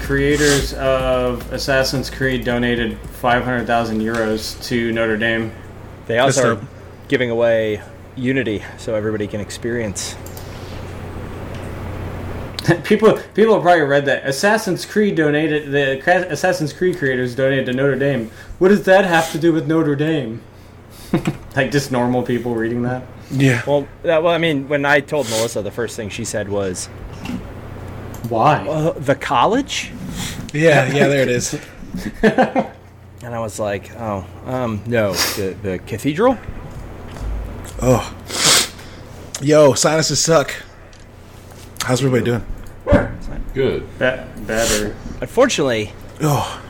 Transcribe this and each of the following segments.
creators of Assassin's Creed donated 500,000 euros to Notre Dame. They also That's are giving away Unity so everybody can experience. people people have probably read that Assassin's Creed donated the Assassin's Creed creators donated to Notre Dame. What does that have to do with Notre Dame? like just normal people reading that. Yeah. Well, that, well, I mean, when I told Melissa, the first thing she said was, Why? uh, "The college," Yeah, yeah, there it is. and I was like, "Oh, um, no, the the cathedral." Oh. Yo, sinuses suck. How's everybody doing? Good. Be- better. Unfortunately, Oh,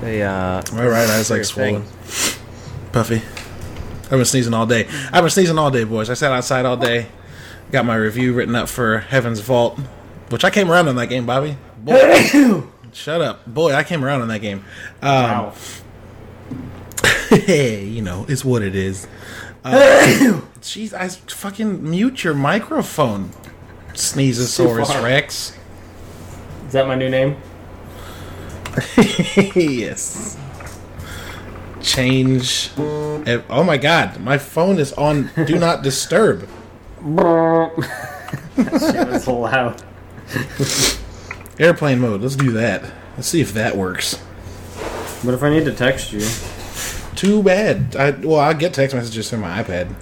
they uh, my right eye's like Weird thing. swollen. Puffy. I've been sneezing all day. I've been sneezing all day, boys. I sat outside all day. Got my review written up for Heaven's Vault, which I came around on that game, Bobby. Boy, shut up, boy. I came around on that game. Um, Wow. hey, you know, it's what it is. Uh, Jeez, I fucking mute your microphone, Sneezosaurus. Rex. Is that my new name? yes. Change. Oh my god, my phone is on Do Not Disturb. That shit was so loud. Airplane mode. Let's do that. Let's see if that works. What if I need to text you? Too bad. I well, I get text messages from my iPad,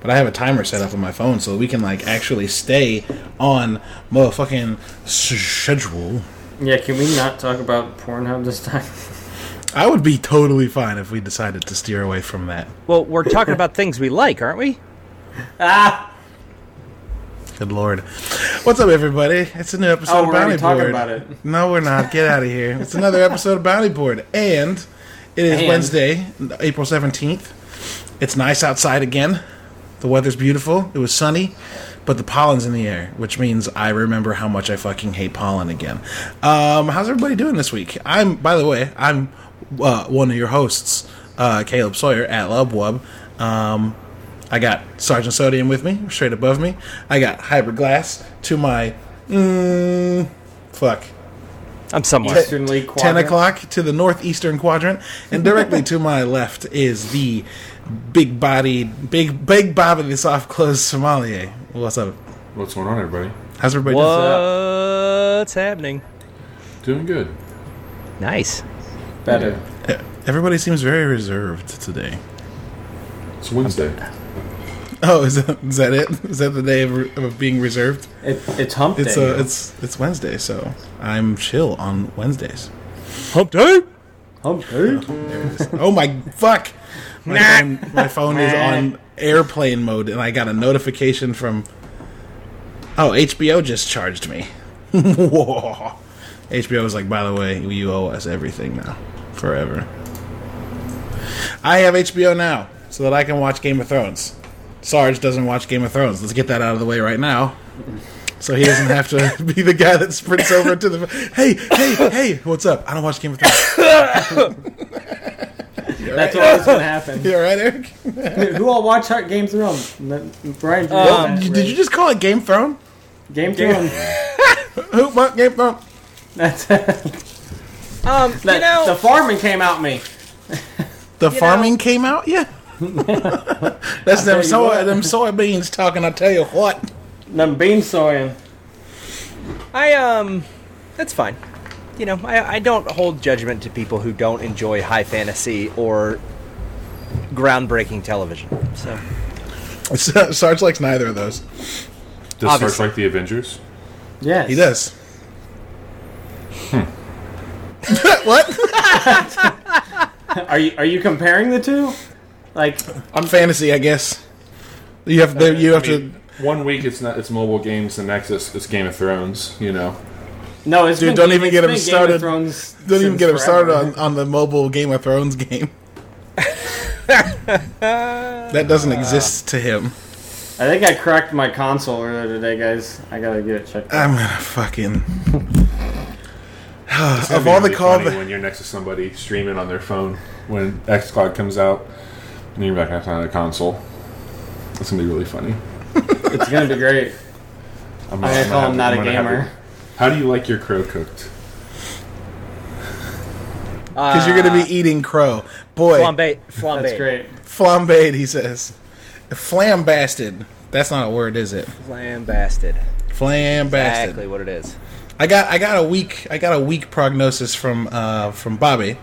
but I have a timer set up on my phone so we can like actually stay on motherfucking schedule. Yeah, can we not talk about Pornhub this time? I would be totally fine if we decided to steer away from that. well, we're talking about things we like, aren't we? ah! Good lord. What's up, everybody? It's a new episode Oh, of Bounty Board. about it. No, we're not. Get out of here. It's another episode of Bounty Board. And it is And- Wednesday, April 17th. It's nice outside again. The weather's beautiful. It was sunny, but the pollen's in the air, which means I remember how much I fucking hate pollen again. Um, how's everybody doing this week? I'm, by the way, I'm uh, one of your hosts, uh, Caleb Sawyer at Lubwub. Um, I got Sergeant Sodium with me, straight above me. I got Hybrid Glass to my, mm, fuck, I'm somewhere. Eastern League 10 o'clock to the northeastern quadrant and directly to my left is the big body, big big bobby the soft clothes sommelier what's up What's going on, everybody? how's everybody doing? What's happening? Doing good. Nice. Better. everybody seems very reserved today It's Wednesday. oh is that, is that it is that the day of, of being reserved It, it's hump it's day. uh, it's it's wednesday so i'm chill on wednesdays Hump day. hump day. oh my fuck my phone, my phone is on airplane mode and i got a notification from oh hbo just charged me Whoa. hbo was like by the way you owe us everything now forever i have hbo now so that i can watch game of thrones sarge doesn't watch game of thrones let's get that out of the way right now so he doesn't have to be the guy that sprints over to the hey hey hey what's up i don't watch game of thrones That's always gonna happen. you all right eric Who all watch Heart Game of Thrones? Brian, you Um, know Did right? you just call it Game Throne? Game Throne. Thrones? Who? What? Game Throne? That's Um, you know, the farming came out me. The farming know- came out? Yeah. That's them, soy, what. them soybeans talking, I tell you what. Them bean soying. I um, that's fine. You know, I I don't hold judgment to people who don't enjoy high fantasy or groundbreaking television. So Sarge likes neither of those. Does Obviously. Sarge like the Avengers? Yes, He does. what? Are you are you comparing the two? Like I'm fantasy, I guess. You have there. You have I mean, one week it's not it's mobile games, the next it's, it's Game of Thrones. You know, no, it's Dude, been, don't even it's get him been Game of started. Don't even get him started on, on the mobile Game of Thrones game. that doesn't exist to him. I think I cracked my console earlier today, guys. I gotta get it checked. out. I'm gonna fucking. It's gonna of be all the really call, funny when you're next to somebody streaming on their phone when XCloud comes out, and you're back on a console. It's gonna be really funny. It's gonna be great. I'm I I'm call him have- not I'm a gamer. How do you like your crow cooked? Because you're going to be eating crow. Boy, flambe. Flambe. That's great. flambéed, he says. Flambasted. That's not a word, is it? Flambasted. Flambasted. Exactly what it is. I got I got a week I got a week prognosis from uh, from Bobby,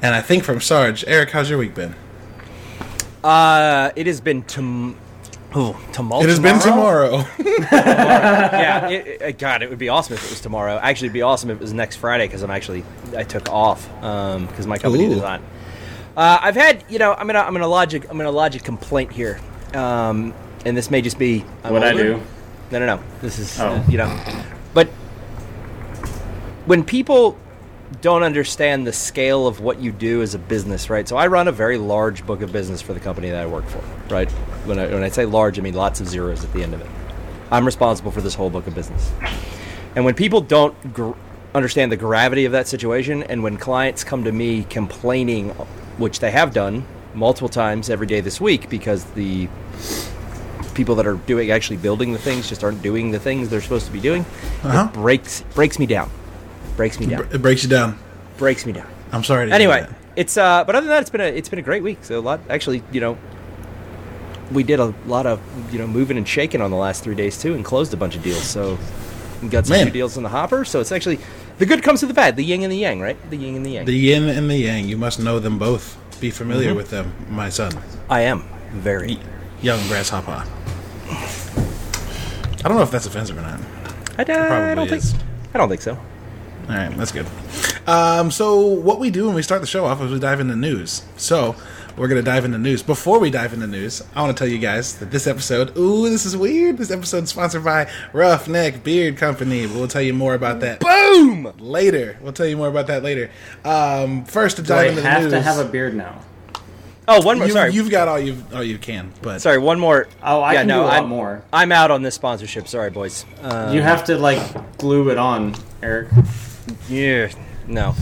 and I think from Sarge. Eric, how's your week been? Uh, it has been tum- oh, tumult. It has been tomorrow. yeah, it, it, God, it would be awesome if it was tomorrow. Actually, it'd be awesome if it was next Friday because I'm actually I took off because my company Ooh. does not. Uh, I've had you know I'm gonna I'm gonna logic I'm gonna logic complaint here, um, and this may just be I'm What I do. No, no, no. This is Oh. uh, you know, but when people don't understand the scale of what you do as a business, right? So I run a very large book of business for the company that I work for, right? When I, when I say large, I mean lots of zeros at the end of it. I'm responsible for this whole book of business. And when people don't gr- understand the gravity of that situation, and when clients come to me complaining, which they have done multiple times every day this week, because the people that are doing actually building the things just aren't doing the things they're supposed to be doing, Uh-huh. it breaks breaks me down, breaks me down, it breaks you down. breaks me down. I'm sorry. Anyway, that. it's uh, but other than that, it's been a it's been a great week. So a lot, actually, you know, we did a lot of you know moving and shaking on the last three days too, and closed a bunch of deals. So we got some Man. new deals in the hopper. So it's actually the good comes to the bad, the yin and the yang, right? The yin and the yang. the yin and the yang. You must know them both. Be familiar Mm-hmm. with them, my son, I am very. young grasshopper. I don't know if that's offensive or not. I, don't- I don't think. I don't think so. All right, that's good. Um, so what we do when we start the show off is we dive into news. So we're gonna dive into news. Before we dive into news, I want to tell you guys that this episode, ooh, this is weird. This episode is sponsored by Roughneck Beard Company. We'll tell you more about that Boom. later. We'll tell you more about that later. Um, first to Do dive I into the have news. to have a beard now? Oh, one more. you've, sorry. you've got all you all you can, but sorry, one more. Oh, I yeah, can no, do a lot I'm, more. I'm out on this sponsorship. Sorry, boys. Uh, you have to like glue it on, Eric. Yeah. No.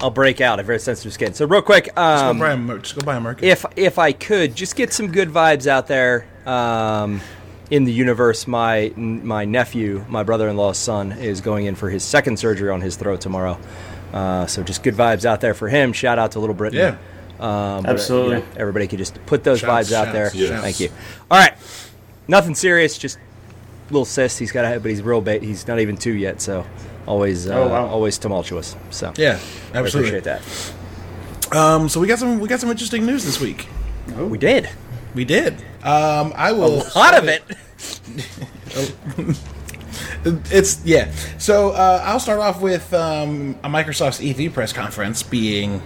I'll break out. I have very sensitive skin. So real quick, go um, buy a mer- just go buy a market. if if I could just get some good vibes out there um, in the universe, my my nephew, my brother-in-law's son, is going in for his second surgery on his throat tomorrow. Uh, so just good vibes out there for him. Shout out to Little Britain. Yeah. Um, but, Absolutely. you know, everybody could just put those Shouts, vibes out shouts, there. shouts. Thank you. All right. Nothing serious. Just little cyst. He's got to have, but he's real bait. He's not even two yet, so always, uh, Oh, wow. always tumultuous. So yeah, I absolutely. appreciate that. Um, so we got some we got some interesting news this week. We did We did. Um, I will. a lot of it. It's yeah. So uh, I'll start off with um, a Microsoft's E3 press conference being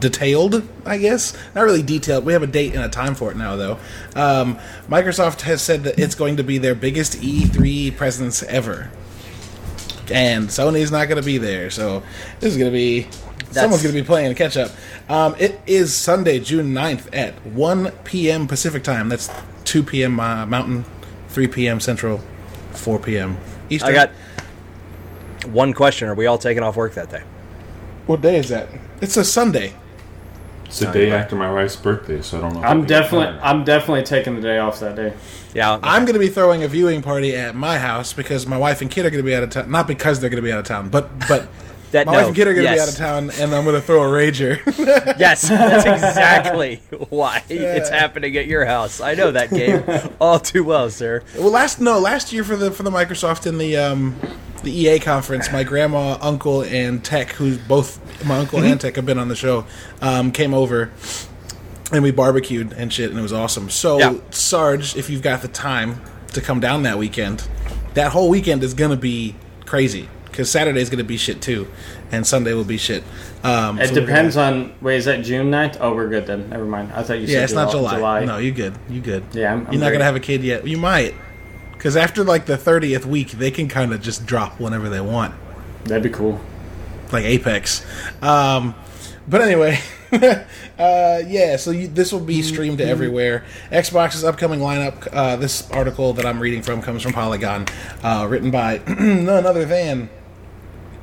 detailed. I guess not really detailed. We have a date and a time for it now, though. Um, Microsoft has said that it's going to be their biggest E3 presence ever, and Sony's not going to be there. So this is going to be someone's going to be playing catch up. Um, it is Sunday, June 9th at 1 p.m. Pacific time. That's 2 p.m. Uh, Mountain, 3 p.m. Central, 4 p.m. Eastern. I got one question: Are we all taking off work that day? What day is that? It's a Sunday. It's the day after my wife's birthday, so I don't know. I'm definitely. I'm definitely taking the day off that day. Yeah, I'm going to be throwing a viewing party at my house because my wife and kid are going to be out of town. Not because they're going to be out of town, but but That- my no, wife and kid are going to be out of town, and I'm going to throw a rager. yes, that's exactly why it's happening at your house. I know that game all too well, sir. well, last no, last year for the for the Microsoft and the um the EA conference, my grandma, uncle, and Tech, who's both my uncle and Tech have been on the show, um, came over. And we barbecued and shit, and it was awesome. So, Yeah. Sarge, if you've got the time to come down that weekend, that whole weekend is gonna be crazy because Saturday's gonna be shit too, and Sunday will be shit. Um, It so depends gonna- on. Wait, is that June 9th? Oh, we're good then. Never mind. I thought you said Yeah, it's not July. July. No, you good. You good. Yeah, I'm- I'm You're not gonna have a kid yet. You might, because after like the thirtieth week, they can kind of just drop whenever they want, That'd be cool. like Apex. Um, but anyway, uh, yeah. So you, this will be streamed to everywhere. Xbox's upcoming lineup. Uh, this article that I'm reading from comes from Polygon, uh, written by none other than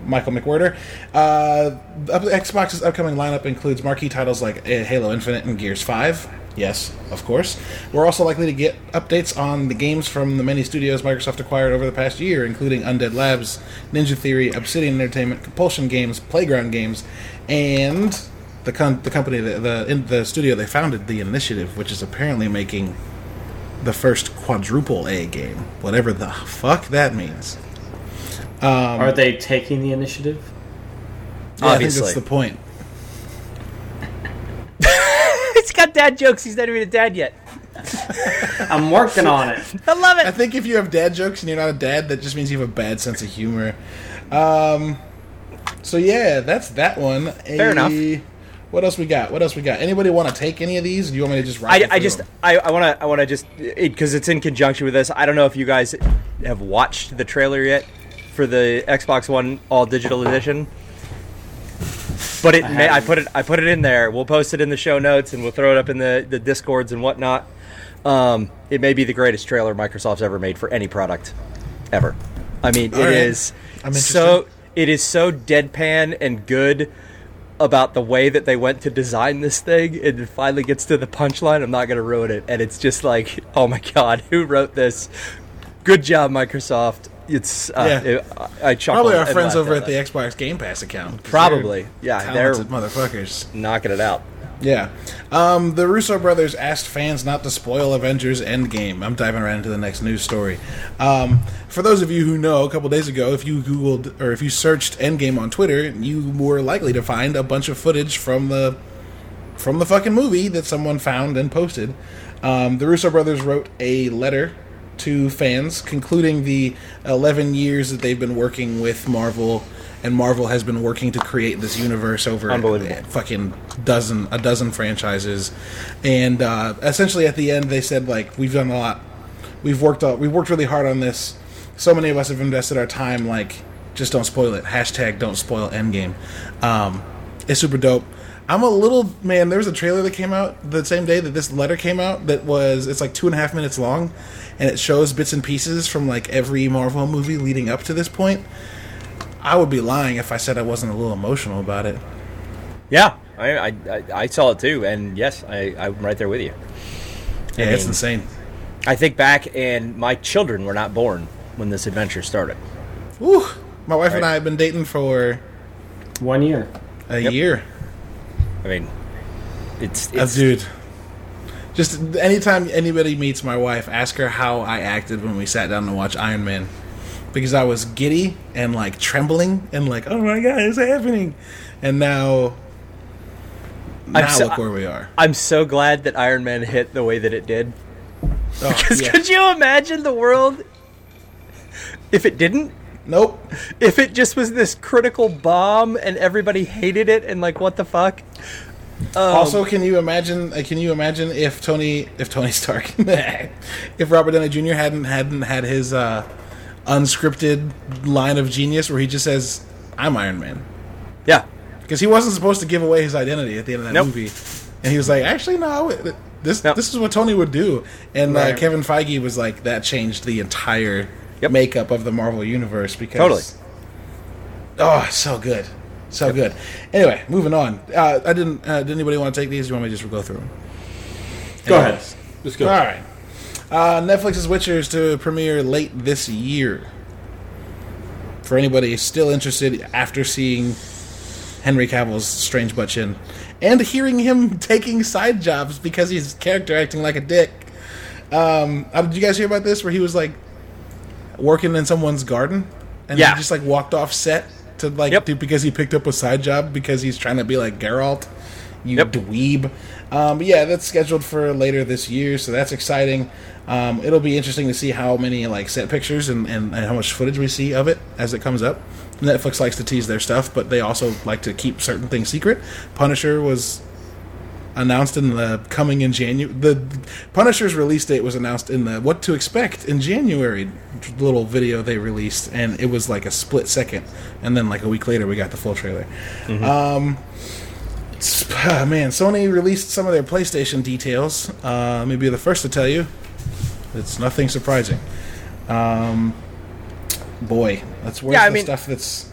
Michael McWhertor. Uh, Xbox's upcoming lineup includes marquee titles like uh, Halo Infinite and Gears 5. Yes, of course. We're also likely to get updates on the games from the many studios Microsoft acquired over the past year, including Undead Labs, Ninja Theory, Obsidian Entertainment, Compulsion Games, Playground Games, and the con- the company the the, the studio they founded, The Initiative, which is apparently making the first quadruple A game, whatever the fuck that means. Are they taking the initiative? Yeah, I think Obviously. that's the point. He's got dad jokes. He's not even a dad yet. I'm working on it. I love it. I think if you have dad jokes and you're not a dad, that just means you have a bad sense of humor. Um, so yeah, that's that one. Fair A- enough. What else we got? What else we got? Anybody want to take any of these? Do you want me to just? rifle I, I just them? I, I want to I want to just because it's in conjunction with this. I don't know if you guys have watched the trailer yet for the Xbox One All Digital Edition, but it I may, I put it I put it in there. We'll post it in the show notes and we'll throw it up in the the discords and whatnot. Um, it may be the greatest trailer Microsoft's ever made for any product ever. I mean, All it right. is I'm so it is so deadpan and good about the way that they went to design this thing and it finally gets to the punchline i'm not going to ruin it and it's just like oh my god who wrote this good job microsoft it's uh, Yeah. it, I, I chuckled probably our friends over at the. Xbox Game Pass account. Probably. they're Yeah, they're- motherfuckers. knocking it out Yeah. Um, the Russo brothers asked fans not to spoil Avengers Endgame. I'm diving right into the next news story. Um, for those of you who know, a couple days ago, if you Googled or if you searched Endgame on Twitter, you were likely to find a bunch of footage from the from the fucking movie that someone found and posted. Um, the Russo brothers wrote a letter to fans concluding the 11 years that they've been working with Marvel, and Marvel has been working to create this universe over a fucking dozen a dozen franchises, and uh, essentially at the end they said like we've done a lot, we've worked out, we've worked really hard on this. So many of us have invested our time. Like, just don't spoil it. Hashtag don't spoil Endgame. Um, it's super dope. I'm a little man. There was a trailer that came out the same day that this letter came out. That was it's like two and a half minutes long, and it shows bits and pieces from like every Marvel movie leading up to this point. I would be lying if I said I wasn't a little emotional about it. yeah I, I, I, I saw it too and yes I, i'm right there with you Yeah, I it's insane. i think back and my children were not born when this adventure started Woo! My wife and I have been dating for One year. a Yep. year. I mean it's, Uh, dude. Just anytime anybody meets my wife, ask her how I acted when we sat down to watch Iron Man. Because I was giddy and like trembling and like, oh my god, it's happening. And now, now so- look where we are. i'm so glad that iron man hit the way that it did Oh, Because yeah. could you imagine the world if it didn't? Nope. If it just was this critical bomb and everybody hated it and like what the fuck? Um, also, can you imagine? Uh, can you imagine if Tony, if Tony Stark, if Robert Downey Jr. hadn't hadn't had his uh, unscripted line of genius where he just says, "I'm Iron Man." yeah, because he wasn't supposed to give away his identity at the end of that Nope. movie, and he was like, "Actually, no, this Nope. this is what Tony would do." And uh, Kevin Feige was like, "That changed the entire Yep. makeup of the Marvel universe." Because Totally. oh, so good, so good. Anyway, moving on. Uh, I didn't. Uh, did anybody want to take these? You want me to just go through them? Go ahead. Let's go. All right. Uh, Netflix's Witcher is to premiere late this year. For anybody still interested after seeing Henry Cavill's strange butt chin and hearing him taking side jobs because he's character acting like a dick. Um, uh, did you guys hear about this? Where he was like working in someone's garden and Yeah. he just like walked off set to like Yep. do, because he picked up a side job because he's trying to be like Geralt. You Yep. dweeb. Um, yeah, that's scheduled for later this year, so that's exciting. Um, it'll be interesting to see how many like set pictures and, and, and how much footage we see of it as it comes up. Netflix likes to tease their stuff, but they also like to keep certain things secret. Punisher was announced in the coming in January. The Punisher's release date was announced in the what to expect in January little video they released, and it was like a split second, and then like a week later we got the full trailer. Um, s- ah, man, Sony released some of their PlayStation details. Uh, let me be the first to tell you, it's nothing surprising. Um, boy, that's where's Yeah, the mean- stuff that's.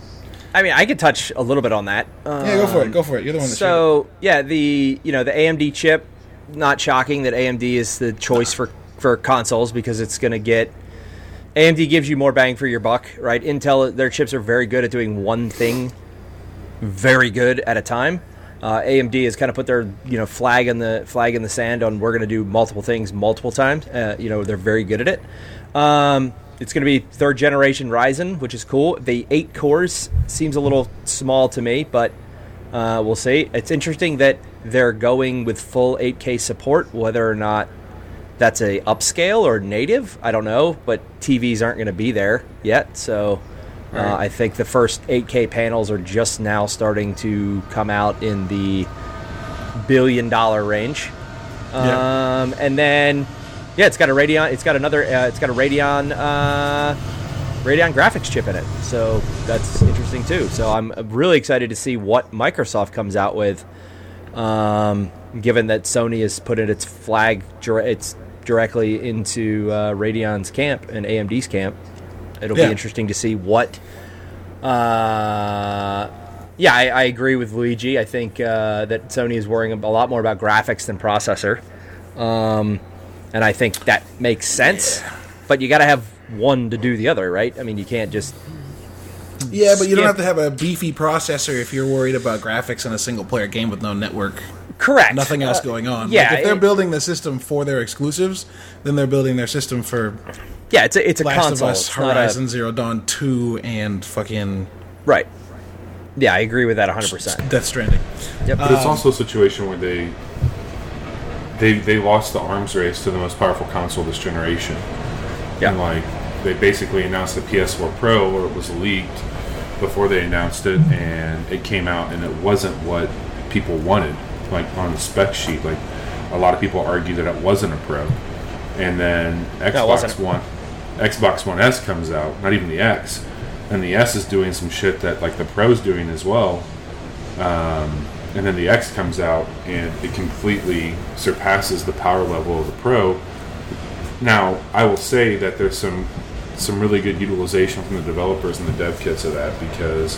I mean, I could touch a little bit on that. Yeah, go for Um, it. Go for it. You're the one that. So yeah, the you know the AMD chip not shocking that AMD is the choice for for consoles because it's going to get AMD gives you more bang for your buck, right? Intel their chips are very good at doing one thing very good at a time. Uh, AMD has kind of put their you know flag in the flag in the sand on we're going to do multiple things multiple times. Uh, you know they're very good at it. Um, it's going to be third generation Ryzen, which is cool. The eight cores seems a little small to me, but uh, we'll see. It's interesting that they're going with full 8K support, whether or not that's a upscale or native. I don't know, but TVs aren't going to be there yet, so. Uh, I think the first 8K panels are just now starting to come out in the billion dollar range. Yeah. Um, and then, yeah, it's got a Radeon. It's got another. Uh, it's got a Radeon. Uh, Radeon graphics chip in it, so that's interesting too. So I'm really excited to see what Microsoft comes out with, um, given that Sony has put in its flag, it's directly into uh, Radeon's camp and AMD's camp. It'll Yeah. be interesting to see what. Uh, yeah, I, I agree with Luigi. I think uh, that Sony is worrying a lot more about graphics than processor, um, and I think that makes sense. But you got to have one to do the other, right? I mean, you can't just Yeah, but you don't have to have a beefy processor if you're worried about graphics in a single player game with no network, correct nothing else Uh, going on. yeah, Like, if they're it- building the system for their exclusives, then they're building their system for Yeah, it's a it's a Last console. of Us, It's not a- Horizon Zero Dawn 2, and fucking right. Yeah, I agree with that 100. percent Death Stranding. Yep. But it's also a situation where they they they lost the arms race to the most powerful console this generation. Yeah. And like they basically announced the PS4 Pro or it was leaked before they announced it and it came out and it wasn't what people wanted like on the spec sheet like a lot of people argue that it wasn't a pro and then Xbox wasn't. One Xbox One S comes out not even the X and the S is doing some shit that like the Pro's doing as well um, and then the X comes out and it completely surpasses the power level of the Pro. Now, I will say that there's some some really good utilization from the developers and the dev kits of that because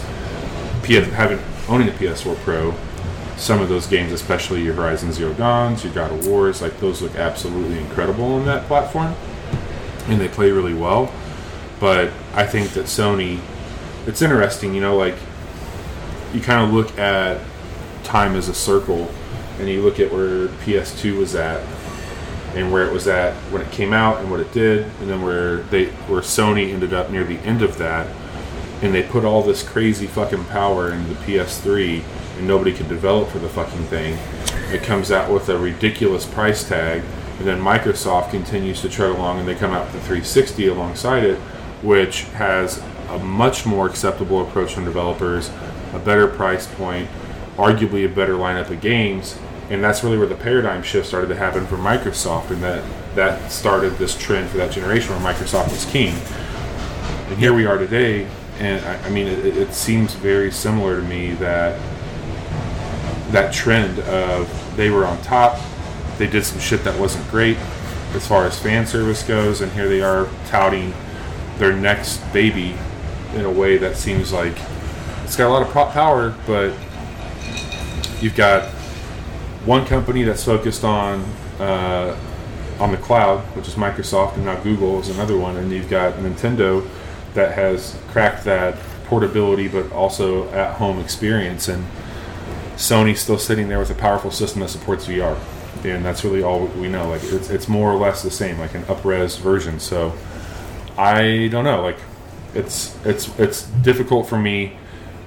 PS, having owning a PS4 Pro, some of those games, especially your Horizon Zero Dawns, your God of Wars, like those look absolutely incredible on that platform, and they play really well. But I think that Sony, it's interesting, you know, like you kind of look at time as a circle and you look at where PS2 was at and where it was at when it came out and what it did and then where they where Sony ended up near the end of that and they put all this crazy fucking power into the PS3 and nobody could develop for the fucking thing. It comes out with a ridiculous price tag and then Microsoft continues to tread along and they come out with the 360 alongside it which has a much more acceptable approach from developers, a better price point, arguably a better lineup of games, and that's really where the paradigm shift started to happen for Microsoft, and that that started this trend for that generation where Microsoft was king. And here we are today, and I, I mean, it, it seems very similar to me that that trend of they were on top, they did some shit that wasn't great as far as fan service goes, and here they are touting their next baby in a way that seems like it's got a lot of power, but you've got one company that's focused on uh, on the cloud, which is Microsoft, and now Google is another one, and you've got Nintendo that has cracked that portability but also at home experience, and Sony's still sitting there with a powerful system that supports VR, and that's really all we know. Like it's, it's more or less the same, like an upres version. So I don't know. Like it's it's it's difficult for me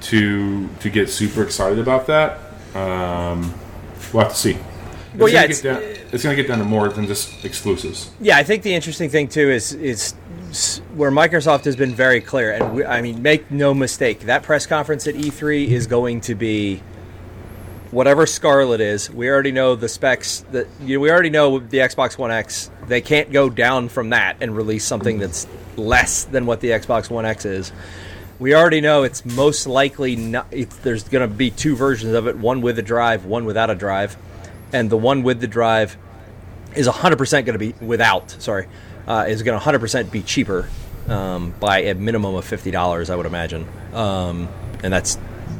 to to get super excited about that. Um, we'll have to see. It's Well, yeah, gonna it's- get down, it's going to get down to more than just exclusives. Yeah, I think the interesting thing too is is where Microsoft has been very clear, and we, I mean, make no mistake, that press conference at E3 is going to be whatever Scarlett is. We already know the specs that you know, we already know the Xbox One X. They can't go down from that and release something that's less than what the Xbox One X is. We already know it's most likely not. It's, there's going to be two versions of it: one with a drive, one without a drive, and the one with the drive is 100% going to be without sorry uh, is going to 100% be cheaper um, by a minimum of $50 i would imagine um, and that's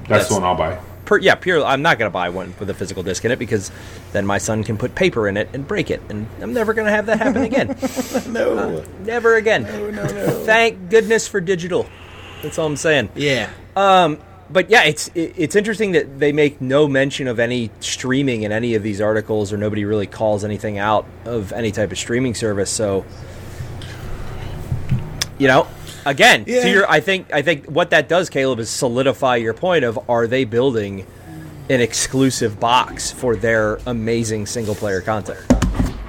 That's, the one I'll buy. per, yeah, pure. I'm not going to buy one with a physical disc in it because then my son can put paper in it and break it, and I'm never going to have that happen again. No. never again. No, no, no. Thank goodness for digital. That's all I'm saying. Yeah. But yeah, it's it, it's interesting that they make no mention of any streaming in any of these articles, or nobody really calls anything out of any type of streaming service. So, you know, again, Yeah. to your, I think I think what that does, Caleb, is solidify your point of are they building an exclusive box for their amazing single player content,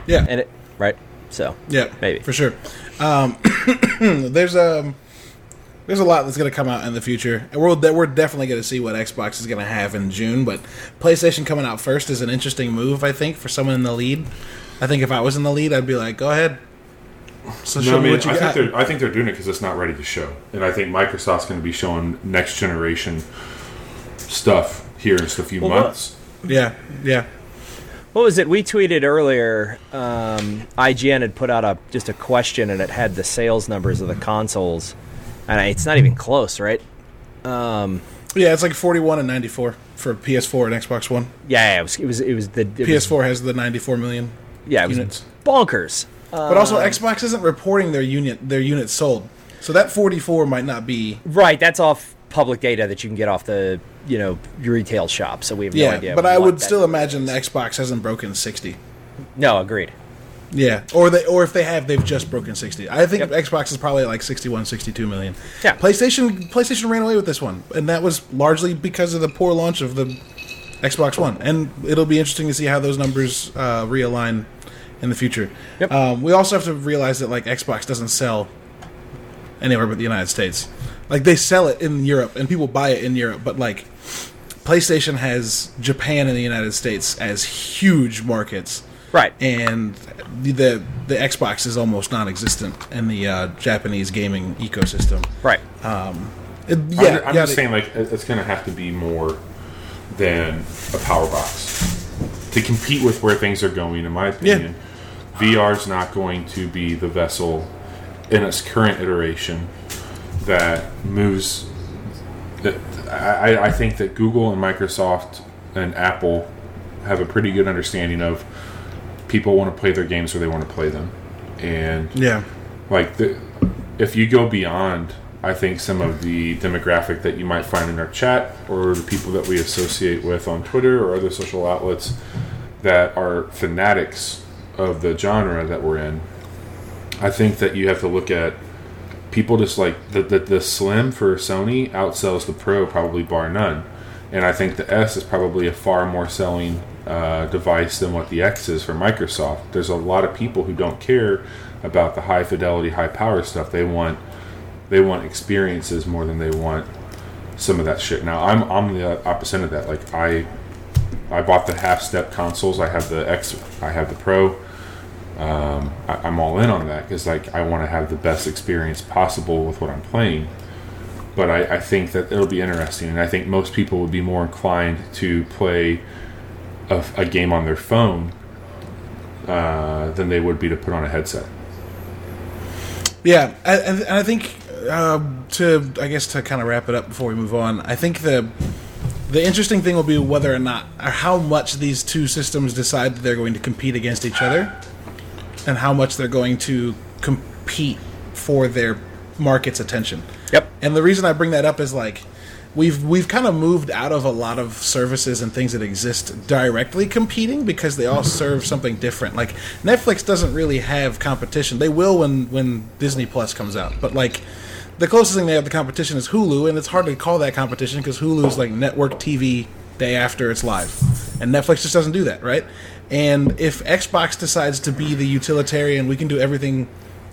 Yeah. and it right. So Yeah, Maybe. for sure. Um, there's um, there's a lot that's going to come out in the future, and we're that we're definitely going to see what Xbox is going to have in June. But PlayStation coming out first is an interesting move, I think, for someone in the lead. I think if I was in the lead, I'd be like, "Go ahead." So No, show I me mean, what you I got. think they're I think they're doing it because it's not ready to show, and I think Microsoft's going to be showing next generation stuff here in just a few Well, what- months. Yeah, yeah, What was it? We tweeted earlier. Um, IGN had put out a just a question, and it had the sales numbers of the consoles, and it's not even close, right? Um, yeah. It's like 41 and 94 for PS4 and Xbox One. yeah, yeah, it was. It was. It was the it PS4 has the 94 million yeah, it was units. bonkers. But also, Xbox isn't reporting their unit their units sold, so that 44 might not be. Right, that's off public data that you can get off the you know your retail shop. So we have no Yeah, idea. but I would still imagine the Xbox hasn't broken 60. no agreed. Yeah, or they or if they have, they've just broken 60. I think Yep. Xbox is probably like 61, 62 million. Yeah. PlayStation PlayStation ran away with this one, and that was largely because of the poor launch of the Xbox One. And it'll be interesting to see how those numbers uh, realign in the future. Yep. Um, we also have to realize that like Xbox doesn't sell anywhere but the United States. Like they sell it in Europe and people buy it in Europe, but like PlayStation has Japan and the United States as huge markets Right. and the the, the Xbox is almost non-existent in the uh, Japanese gaming ecosystem. right. It- I'm, yeah, I'm yeah, just they- saying, like, it's going to have to be more than a power box to compete with where things are going. In my opinion, VR is not going to be the vessel in its current iteration that moves. That I, I- I think that Google and Microsoft and Apple have a pretty good understanding of people want to play their games where they want to play them, and yeah, like the, if you go beyond i think some of the demographic that you might find in our chat or the people that we associate with on twitter or other social outlets that are fanatics of the genre that we're in i think that you have to look at people just like the, the, the slim for sony outsells the pro probably bar none. And i think the s is probably a far more selling uh, device than what the x is for microsoft. There's a lot of people who don't care about the high fidelity high power stuff. They want they want experiences more than they want some of that shit. Now i'm i'm the opposite of that. Like i i bought the half step consoles. I have the x i have the pro. Um, I, i'm all in on that because like i want to have the best experience possible with what i'm playing. But I, I think that it'll be interesting and i think most people would be more inclined to play a, a game on their phone uh, than they would be to put on a headset yeah, and, and and I think uh, to I guess to kind of wrap it up before we move on, I think the the interesting thing will be whether or not or how much these two systems decide that they're going to compete against each other, and how much they're going to compete for their market's attention. Yep. And the reason I bring that up is like we've we've kind of moved out of a lot of services and things that exist directly competing because they all serve something different. Like Netflix doesn't really have competition. They will when when Disney Plus comes out, but like the closest thing they have to competition is Hulu, and it's hard to call that competition because Hulu's like network TV day after it's live, and Netflix just doesn't do that, right? And if Xbox decides to be the utilitarian, we can do everything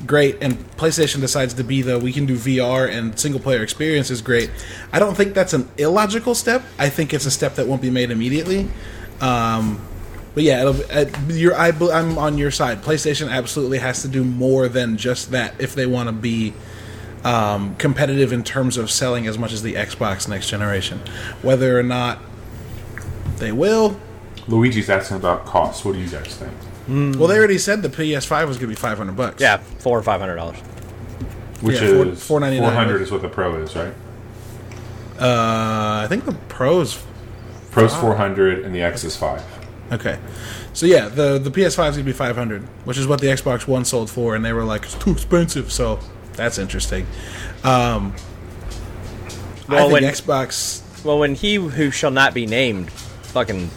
great and PlayStation decides to be the we can do VR and single player experience is great. I don't think that's an illogical step. I think it's a step that won't be made immediately. Um, but yeah, uh, you're, I, am on your side. PlayStation absolutely has to do more than just that if they want to be um, competitive in terms of selling as much as the Xbox next generation. Whether or not they will, luigi's asking about costs what do you guys think well, they already said the PS5 was going to be 500 bucks. Yeah, four or five hundred dollars. which Yeah, is $4.99, 400 right? is what the pro is right Uh, I think the Pros Pro's 400 and the X is 5. Okay. So yeah, the the PS5 is gonna be 500, which is what the Xbox One sold for, and they were like, it's too expensive. So that's interesting. Um, I Well, think when- Xbox. Well, when he who shall not be named fucking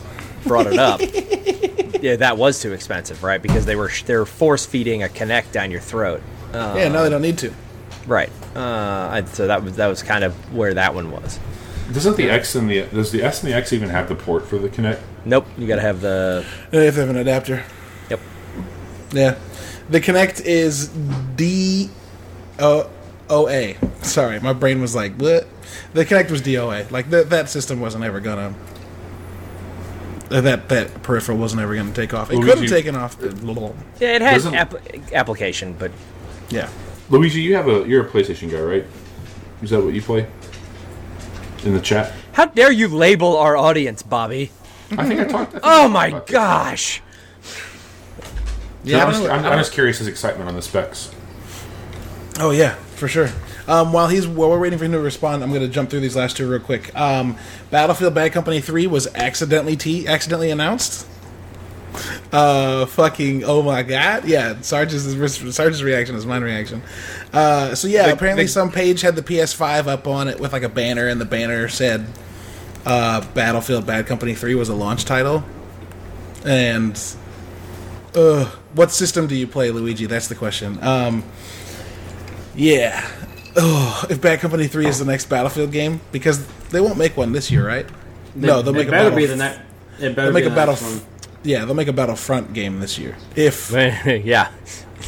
brought it up, yeah, that was too expensive, right? Because they were they were force feeding a Kinect down your throat, yeah, no, they don't need to. right? Uh, I, so that was that was kind of where that one was. Doesn't the X and the does the S and the X even have the port for the Kinect? Nope, you got to have the If they have an adapter. yep. Yeah. The Kinect is D O O A. Sorry, my brain was like, what? The Kinect was DOA. Like that that system wasn't ever gonna uh, Uh, that that peripheral wasn't ever gonna take off. It could have you- taken off. but- Yeah, it had Doesn't- app- application, but Yeah. Luigi, you have a you're a PlayStation guy, right? Is that what you play? In the chat, how dare you label our audience, Bobby? I think I talked. I think oh I Oh talked my about this. gosh! Yeah, I I'm, don't just, know- I'm, I I'm don't- just curious his excitement on the specs. Oh yeah, for sure. Um, while he's while we're waiting for him to respond, I'm going to jump through these last two real quick. Um, Battlefield Bad Company Three was accidentally t- accidentally announced. Uh, fucking oh my god, yeah. Sarge's Sarge's reaction is my reaction. Uh, so yeah, The- apparently the- some page had the PS5 up on it with like a banner, and the banner said uh, Battlefield Bad Company Three was a launch title. And uh, what system do you play, Luigi? That's the question. Um, yeah. Oh, if Bad Company Three is the next Battlefield game, because they won't make one this year, right? no, they'll make a better battle. be the next. It better they'll make be a the battle. next one. Yeah, they'll make a Battlefront game this year. If yeah,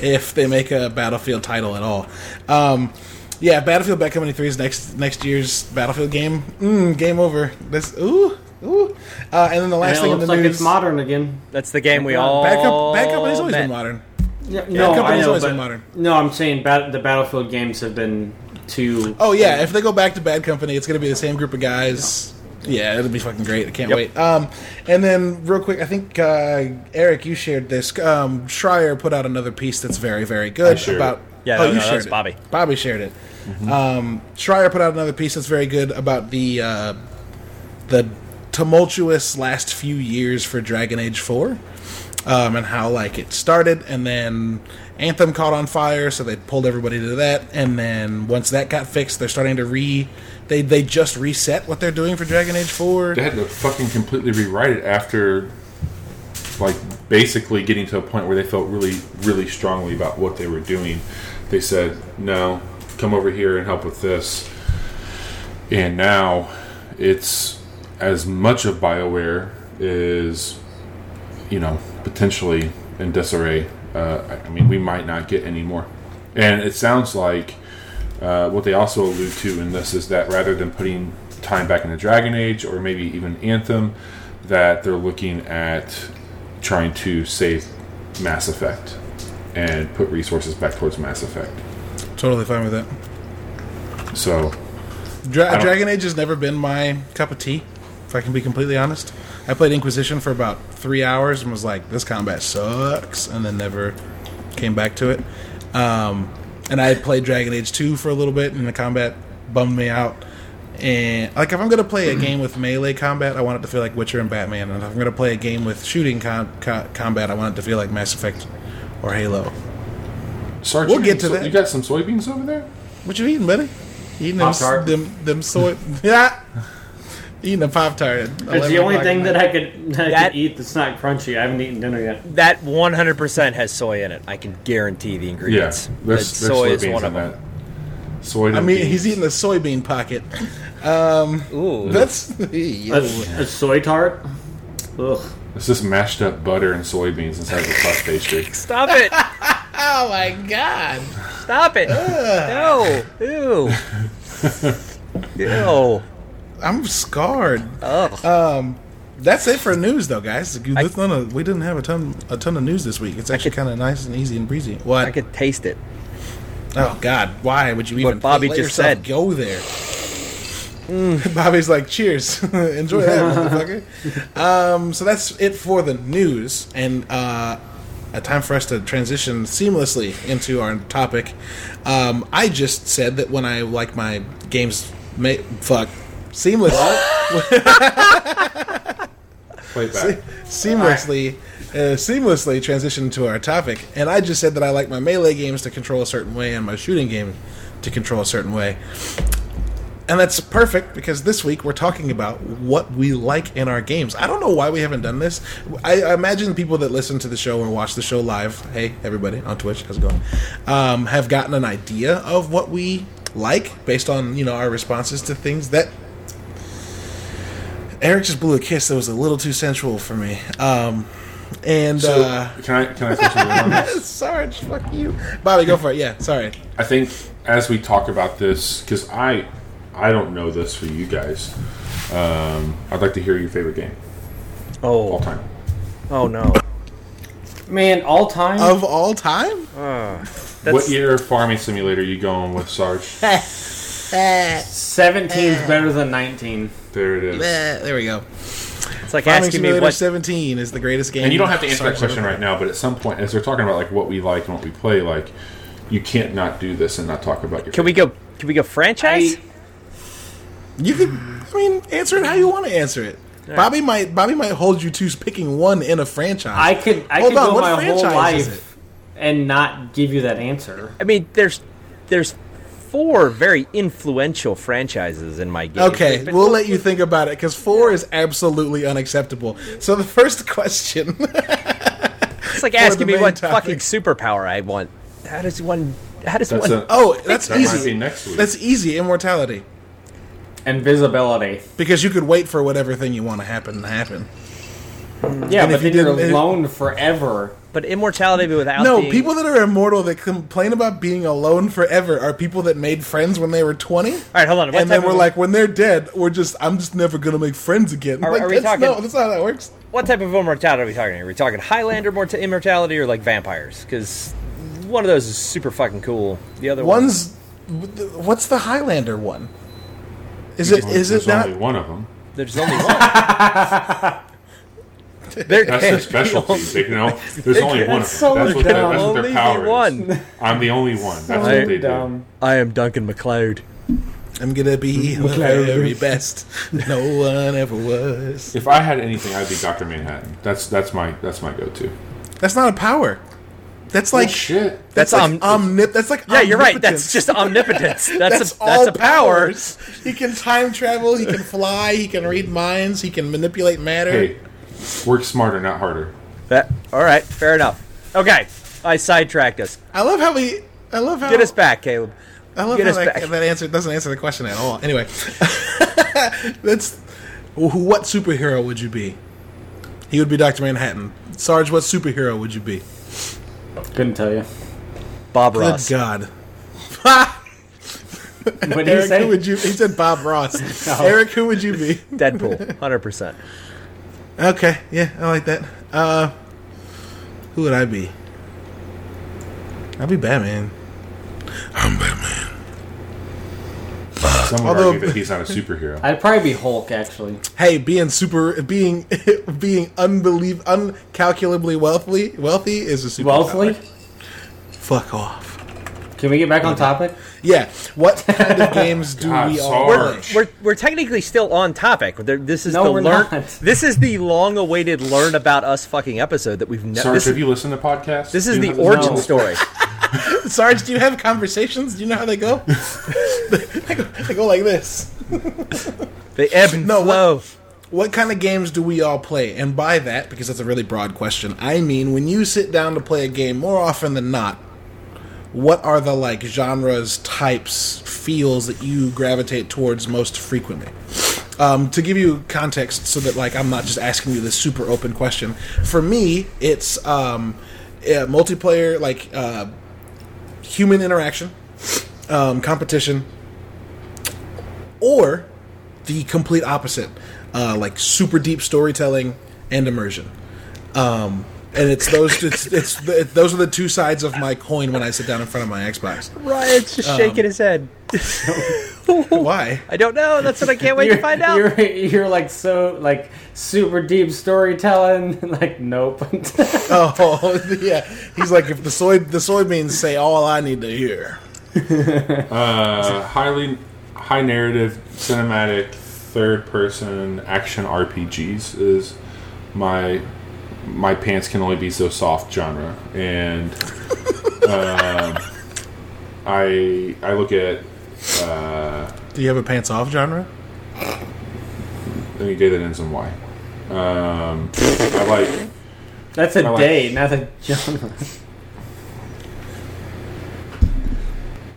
if they make a Battlefield title at all. Um, yeah, Battlefield Bad Company Three is next next year's Battlefield game. Mm, game over. This ooh ooh. Uh, and then the And last it thing in the like news. it's modern again. that's the game we Bad all. Bad, Com- Bad Company's always met. been modern. Yeah, Bad no, I know, but, modern. No, I'm saying bat- the Battlefield games have been too. Oh yeah, if they go back to Bad Company, it's gonna be the same group of guys. Yeah, it'll be fucking great. I can't Yep. wait. Um, and then real quick, I think uh, Eric, you shared this. Um, Schreier put out another piece that's very, very good I about. Yeah, oh, no, you no, that shared was it. Bobby. Bobby shared it. Um, Schreier put out another piece that's very good about the uh, the tumultuous last few years for Dragon Age Four, um, and how like it started, and then Anthem caught on fire, so they pulled everybody to that, and then once that got fixed, they're starting to re. They they just reset what they're doing for Dragon Age Four. They had to fucking completely rewrite it after, like, basically getting to a point where they felt really, really strongly about what they were doing. They said, "No, come over here and help with this." And now, it's as much of Bioware is, you know, potentially in disarray. Uh, I- mean, we might not get any more. And it sounds like uh, what they also allude to in this is that rather than putting time back into Dragon Age or maybe even Anthem, that they're looking at trying to save Mass Effect and put resources back towards Mass Effect. Totally fine with that. So, Dra- Dragon Age has never been my cup of tea, if I can be completely honest. I played Inquisition for about three hours and was like, "This combat sucks," and then never came back to it. Um, and I played Dragon Age two for a little bit, and the combat bummed me out. And like, if I'm gonna play a game with melee combat, I want it to feel like Witcher and Batman. And if I'm gonna play a game with shooting com- co- combat, I want it to feel like Mass Effect or Halo. Sarge, We'll get to so- that. You got some soybeans over there? What you eating, buddy? Eating them, Pop-Tart. them, them soy. Yeah. Eating a pop tart. It's the only thing that I could, that I That- could eat that's not crunchy. I haven't eaten dinner yet. That 100% has soy in it. I can guarantee the Yeah, ingredients. there's, there's soy is soybeans one in of them. that. Soy I mean, he's eating the soybean pocket. Um, Ooh. That's A, a soy tart. Ugh. It's just mashed up butter and soybeans inside the puff pastry. Stop it! oh my god! Stop it! No! Ew! Ew! I'm scarred. Ugh. Um, that's it for news, though, guys. Of- we didn't have a ton, a ton of news this week. It's actually kind of nice and easy and breezy. What? I could taste it. oh God! Why would you even? What Bobby just said. Go there. Bobby's like, cheers, enjoy that, motherfucker. Um, so that's it for the news, and uh, a time for us to transition seamlessly into our topic. Um, I just said that when I like my games, ma- fuck, seamless, Play it back. seamlessly, uh, seamlessly transition to our topic. And I just said that I like my melee games to control a certain way and my shooting game to control a certain way. And that's perfect because this week we're talking about what we like in our games. I don't know why we haven't done this. I, I imagine people that listen to the show or watch the show live, hey everybody on Twitch, how's it going? Um, have gotten an idea of what we like based on you know our responses to things that Eric just blew a kiss that was a little too sensual for me. Um, and So uh, can I can I throw something on this? Sarge, fuck you, Bobby, go for it. Yeah, sorry. I think as we talk about this, because I I don't know this for you guys. Um, I'd like to hear your favorite game Oh, all time. oh no. Man, all time. Of all time, That's, what year farming simulator you going with, Sarge? 17's better than 19. there it is. There we go. It's like Farming asking me Simulator what. 17 is the greatest game. And you don't have to answer that question right now, but at some point, as they're talking about like what we like and what we play, like you can't not do this and not talk about your. Can we go? Can we go franchise? I, You can, I mean, answer it how you want to answer it. Bobby might, Bobby might hold you to picking one in a franchise. I could I Hold could on, go what my whole franchise is life and not give you that answer. I mean, there's there's four very influential franchises in my game. Okay, we'll let you think about it because four is absolutely unacceptable. So the first question, It's like asking me what topic. fucking superpower I want. How does one? How does That's one? a, oh, that's that might be easy. next week. That's easy. Immortality, Invisibility. because you could wait for whatever thing you want to happen to happen. Mm. Yeah, And if but then you you're didn't- alone forever. but immortality without No, being- people that are immortal that complain about being alone forever are people that made friends when they were twenty. All right, hold on. What and then we're of, like, when they're dead, we're just, I'm just never gonna make friends again. Are- like, are we that's, talking- No, that's not how that works. what type of immortality are we talking? Are we talking Highlander morta- immortality or like vampires? Because one of those is super fucking cool. The other one, One's, what's the Highlander one? Is it? Is There's it not? one of them. there's only one. There- That's their specialty. They know there's only one of so that's what, their, dumb. that's what Only their power one. is. I'm the only one. That's I- what they do. I am Duncan MacLeod. I'm gonna be the very best. No one ever was. If I had anything, I'd be Doctor Manhattan. That's that's my that's my go-to. That's not a power. That's like oh, shit. that's, That's like om- omnip. That's like Yeah, you're right. That's just omnipotence. That's, that's a all that's a power. powers. He can time travel. He can fly. He can read minds. He can manipulate matter. Hey, work smarter, not harder. That all right? Fair enough. Okay, I sidetracked us. I love how we. I love how. Get us back, Caleb. I love get how us that, back. that answer doesn't answer the question at all. Anyway, that's wh- what superhero would you be? He would be Doctor Manhattan. Sarge, what superhero would you be? Couldn't tell you. Bob Good Ross. God. What did you Eric, say? who would you? He said Bob Ross. Oh. Eric, who would you be? Deadpool. Hundred percent. Okay, yeah, I like that. Uh, who would I be? I'd be Batman. I'm Batman. Some would Although- argue that he's not a superhero. I'd probably be Hulk, actually. Hey, being super, being being unbelievable, uncalculably wealthy, wealthy is a superpower. Wealthy? Fuck off. Can we get back on topic? Yeah. What kind of games do God, we all Sarge. play? We're, we're technically still on topic. This is No, the we're learn. not. This is the long-awaited learn about us fucking episode that we've never. Sarge, This, have you listened to podcasts? this is the you know- origin story. Sarge, do you have conversations? Do you know how they go? they, go they go like this. They ebb and No, what- flow. What kind of games do we all play? And by that, because that's a really broad question, I mean when you sit down to play a game, more often than not, what are the like genres, types, feels that you gravitate towards most frequently? Um, to give you context, so that like I'm not just asking you this super open question. For me, it's um, yeah, multiplayer, like uh, human interaction, um, competition, or the complete opposite, uh, like super deep storytelling and immersion. Um, and it's those it's, it's the, those are the two sides of my coin when I sit down in front of my Xbox. Ryan's just shaking his head. Why? I don't know. That's what I can't wait to You're- find out. You're, you're like so like super deep storytelling. like nope. Oh yeah, he's like if the soy the soybeans say all I need to hear. Uh, highly high narrative, cinematic, third person action RPGs is my my pants can only be so soft genre, and um, I I look at uh, Do you have a pants off genre? any day that ends in Y. Um, I like That's a I like- day, not a genre.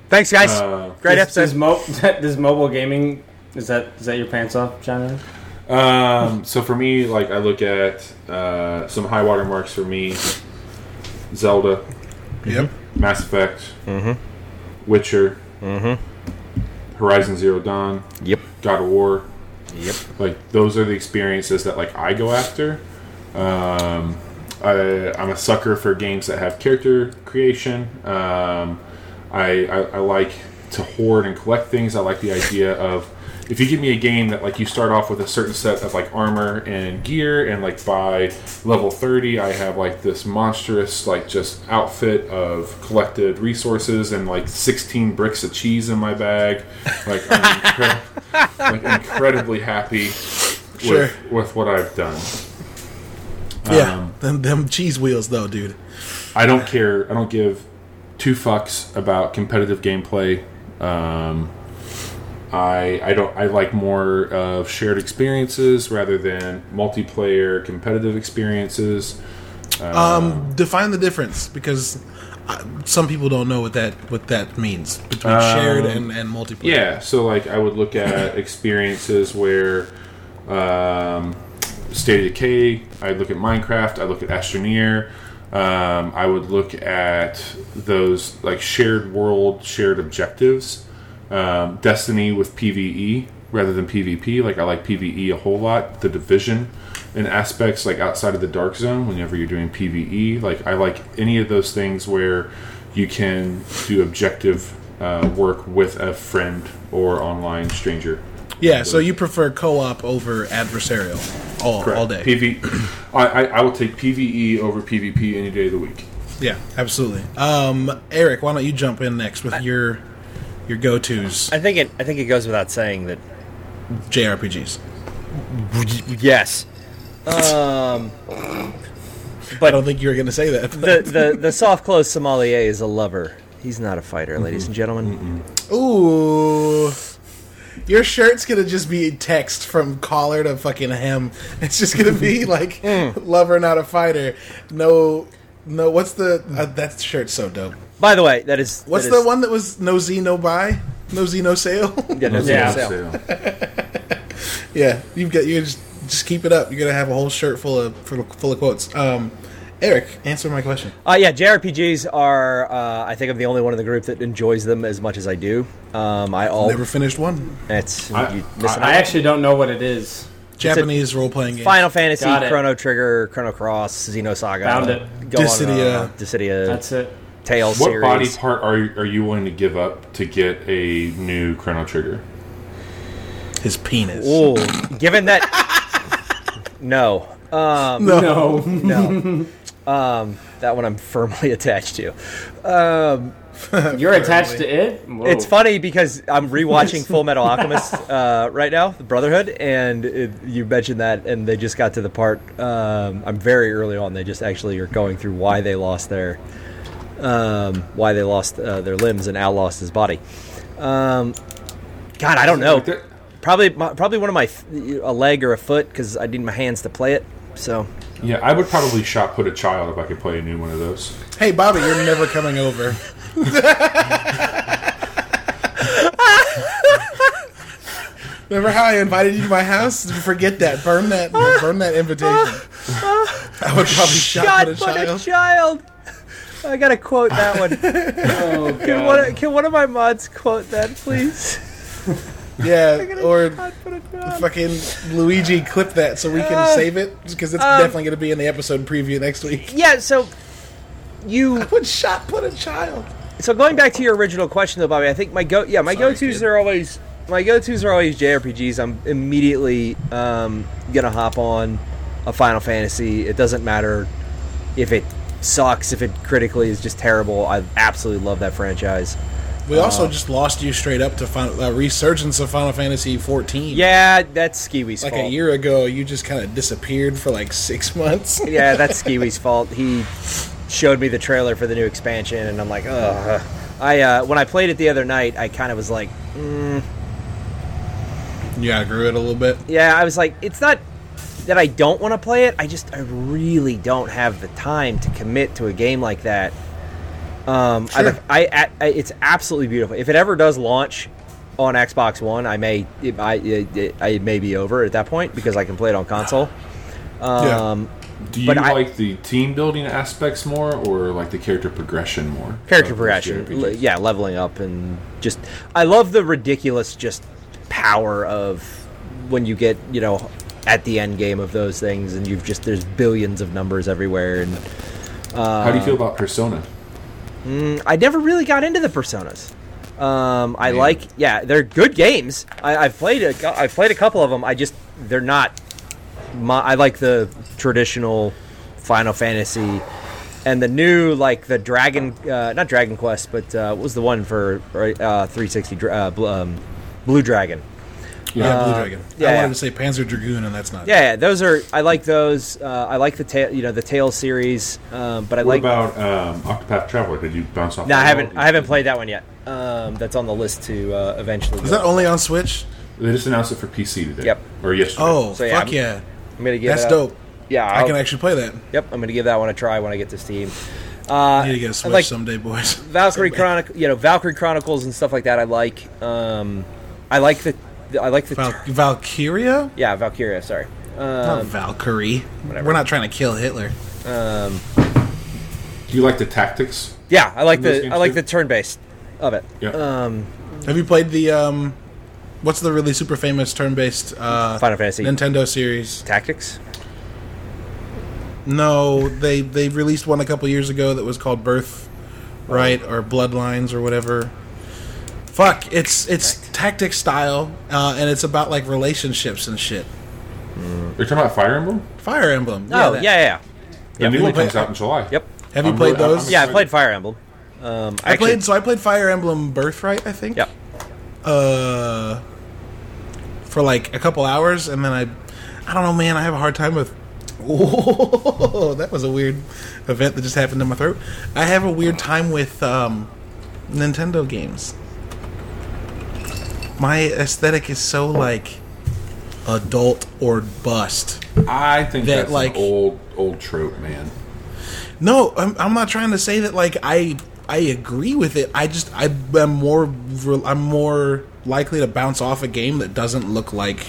Thanks, guys. uh, Great Does- episode. Does, mo- does mobile gaming is that is that your pants off genre? Um, so for me, like I look at uh, some high water marks for me: Zelda, Yep. Mass Effect, mm-hmm. Witcher, mm-hmm. Horizon Zero Dawn, Yep. God of War. Yep. Like those are the experiences that like I go after. Um, I, I'm a sucker for games that have character creation. Um, I, I, I like to hoard and collect things. I like the idea of if you give me a game that like you start off with a certain set of like armor and gear, and like by level 30, I have like this monstrous like just outfit of collected resources and like 16 bricks of cheese in my bag. Like I'm incre- like incredibly happy Sure. with, with what I've done. Yeah. Um, them them cheese wheels though, dude. I don't care. I don't give two fucks about competitive gameplay. Um, I I don't. I like more of shared experiences rather than multiplayer competitive experiences. Um, define the difference because uh, some people don't know what that what that means between shared and, and multiplayer. Yeah, so like I would look at experiences where um, State of Decay. I look at Minecraft. I look at Astroneer. Um, I would look at those like shared world, shared objectives. Um, Destiny with PVE rather than PvP. Like I like PVE a whole lot. The Division and aspects like outside of the Dark Zone. Whenever you're doing PVE, like I like any of those things where you can do objective uh, work with a friend or online stranger. Yeah, so you prefer co-op over adversarial all, all day. PV, I, I, I will take PVE over PvP any day of the week. yeah, absolutely. Um, Eric, why don't you jump in next with your your go-tos I think it. I think it goes without saying that. JRPGs? Yes. Um. I don't think you were going to say that. the the the soft close sommelier is a lover. He's not a fighter, ladies and gentlemen. Ooh. Your shirt's gonna just be text from collar to fucking hem. It's just gonna be like lover, not a fighter. No, no. What's the uh, that shirt's so dope? By the way, that is What's that the is- one that was no Z, no buy, no Z, no sale? Yeah, no, Z, Yeah. sale. yeah, you've got you just just keep it up. You're gonna have a whole shirt full of full of, full of quotes. Um, Eric, answer my question. Uh, yeah, JRPGs are. Uh, I think I'm the only one in the group that enjoys them as much as I do. Um, I all. Never finished one. It's I- you missing I out. actually don't know what it is. Japanese role playing game. Final Fantasy, Got it. Chrono Trigger, Chrono Cross, Xenosaga. Found it. Go on, uh, Dissidia. That's it. Tales What series. body part are are you willing to give up to get a new Chrono Trigger? His penis. Ooh, given that. no. Um, No. no. Um, that one I'm firmly attached to. Um, You're attached to it? Whoa. It's funny because I'm rewatching Full Metal Alchemist uh, right now, the Brotherhood, and it, you mentioned that, and they just got to the part. Um, I'm very early on. They just actually are going through why they lost their, um, why they lost uh, their limbs, and Al lost his body. Um, God, I don't know. Probably, probably one of my a leg or a foot because I need my hands to play it. So Yeah, I would probably shot put a child if I could play a new one of those. Hey, Bobby, you're never coming over. Remember how I invited you to my house? Forget that. Burn that. Burn that invitation. I would probably shot, God, put a put child. a child. I gotta quote that one. Oh, Can God. one, can one of my mods quote that, please? Yeah, or God, put a child. fucking Luigi clip that so we can Uh, save it because it's um, definitely going to be in the episode preview next week. Yeah, so you Would shot put a child? so going back to your original question though, Bobby, I think my go yeah, my Sorry, go tos kid. are always my go tos are always JRPGs. I'm immediately um, gonna hop on a Final Fantasy. It doesn't matter if it sucks, if it critically is just terrible. I absolutely love that franchise. We also just lost you straight up to Final, uh, Resurgence of Final Fantasy 14. Yeah, that's Skiwi's fault. Like fault. a year ago, you just kind of disappeared for like six months. Yeah, that's Skiwi's fault. He showed me the trailer for the new expansion, and I'm like, ugh. I uh, when I played it the other night, I kind of was like, You gotta grew it a little bit. yeah, I was like, it's not that I don't want to play it. I just I really don't have the time to commit to a game like that. Um, Sure. I, I, I, it's absolutely beautiful. If it ever does launch on Xbox One, I may, it, I, it, I may be over at that point because I can play it on console. Yeah. Um, Do you But I- like the team building aspects more, or like the character progression more? character progression, le- yeah, leveling up and just, I love the ridiculous just power of when you get, you know, at the end game of those things, and you've just there's billions of numbers everywhere, and How do you feel about Persona? I never really got into the personas. Um, I Man. like, yeah, they're good games. I, I've played a, I've played a couple of them. I just they're not. My, I like the traditional Final Fantasy, and the new like the Dragon, uh, not Dragon Quest, but uh, what was the one for uh, 360 uh, um, Blue Dragon? Yeah, Blue Dragon. yeah, I yeah. wanted to say Panzer Dragoon, and that's not. Yeah, yeah, those are. I like those. Uh, I like the tail, you know, the Tail series. Um, but I What like. about um, Octopath Traveler? Did you bounce off? no, I haven't. at? I haven't played that one yet. Um, that's on the list to uh, eventually. Is go. that only on Switch? They just announced it for PC today. Yep. Or yesterday. Oh, So, yeah, fuck I'm- yeah. I'm gonna give That's that- dope. Yeah, I I'll- can actually play that. Yep, I'm gonna give that one a try when I get to Steam. Uh, I need to get a I Switch like someday, boys. Valkyrie Chronic, you know, Valkyrie Chronicles and stuff like that. I like. Um, I like the. I like the. Val- Valkyria? yeah, Valkyria. Sorry. Not Um, Valkyrie. whatever. We're not trying to kill Hitler. um, Do you like the tactics? yeah, I like the. I like too? the turn-based of it. Yeah. Um, Have you played the um what's the really super famous turn-based uh Final Fantasy Nintendo series? Tactics. No, they they released one a couple years ago that was called Birth Right or Bloodlines or whatever. Fuck, it's it's tactic style uh, and it's about like relationships and shit. You're talking about Fire Emblem? Fire Emblem. oh that. yeah, yeah, The Yeah, new one comes out in July. Yep. Have you I'm played really- those? I'm Yeah, I played Fire Emblem. Um, I actually- played so I played Fire Emblem Birthright, I think. Yep. uh for like a couple hours and then I I don't know man, I have a hard time with Whoa, that was a weird event that just happened in my throat. I have a weird time with um Nintendo games. My aesthetic is so like adult or bust. I think That, that's like- an old old trope, man. No, I'm, I'm not trying to say that like I I agree with it. I just I, am more I'm more likely to bounce off a game that doesn't look like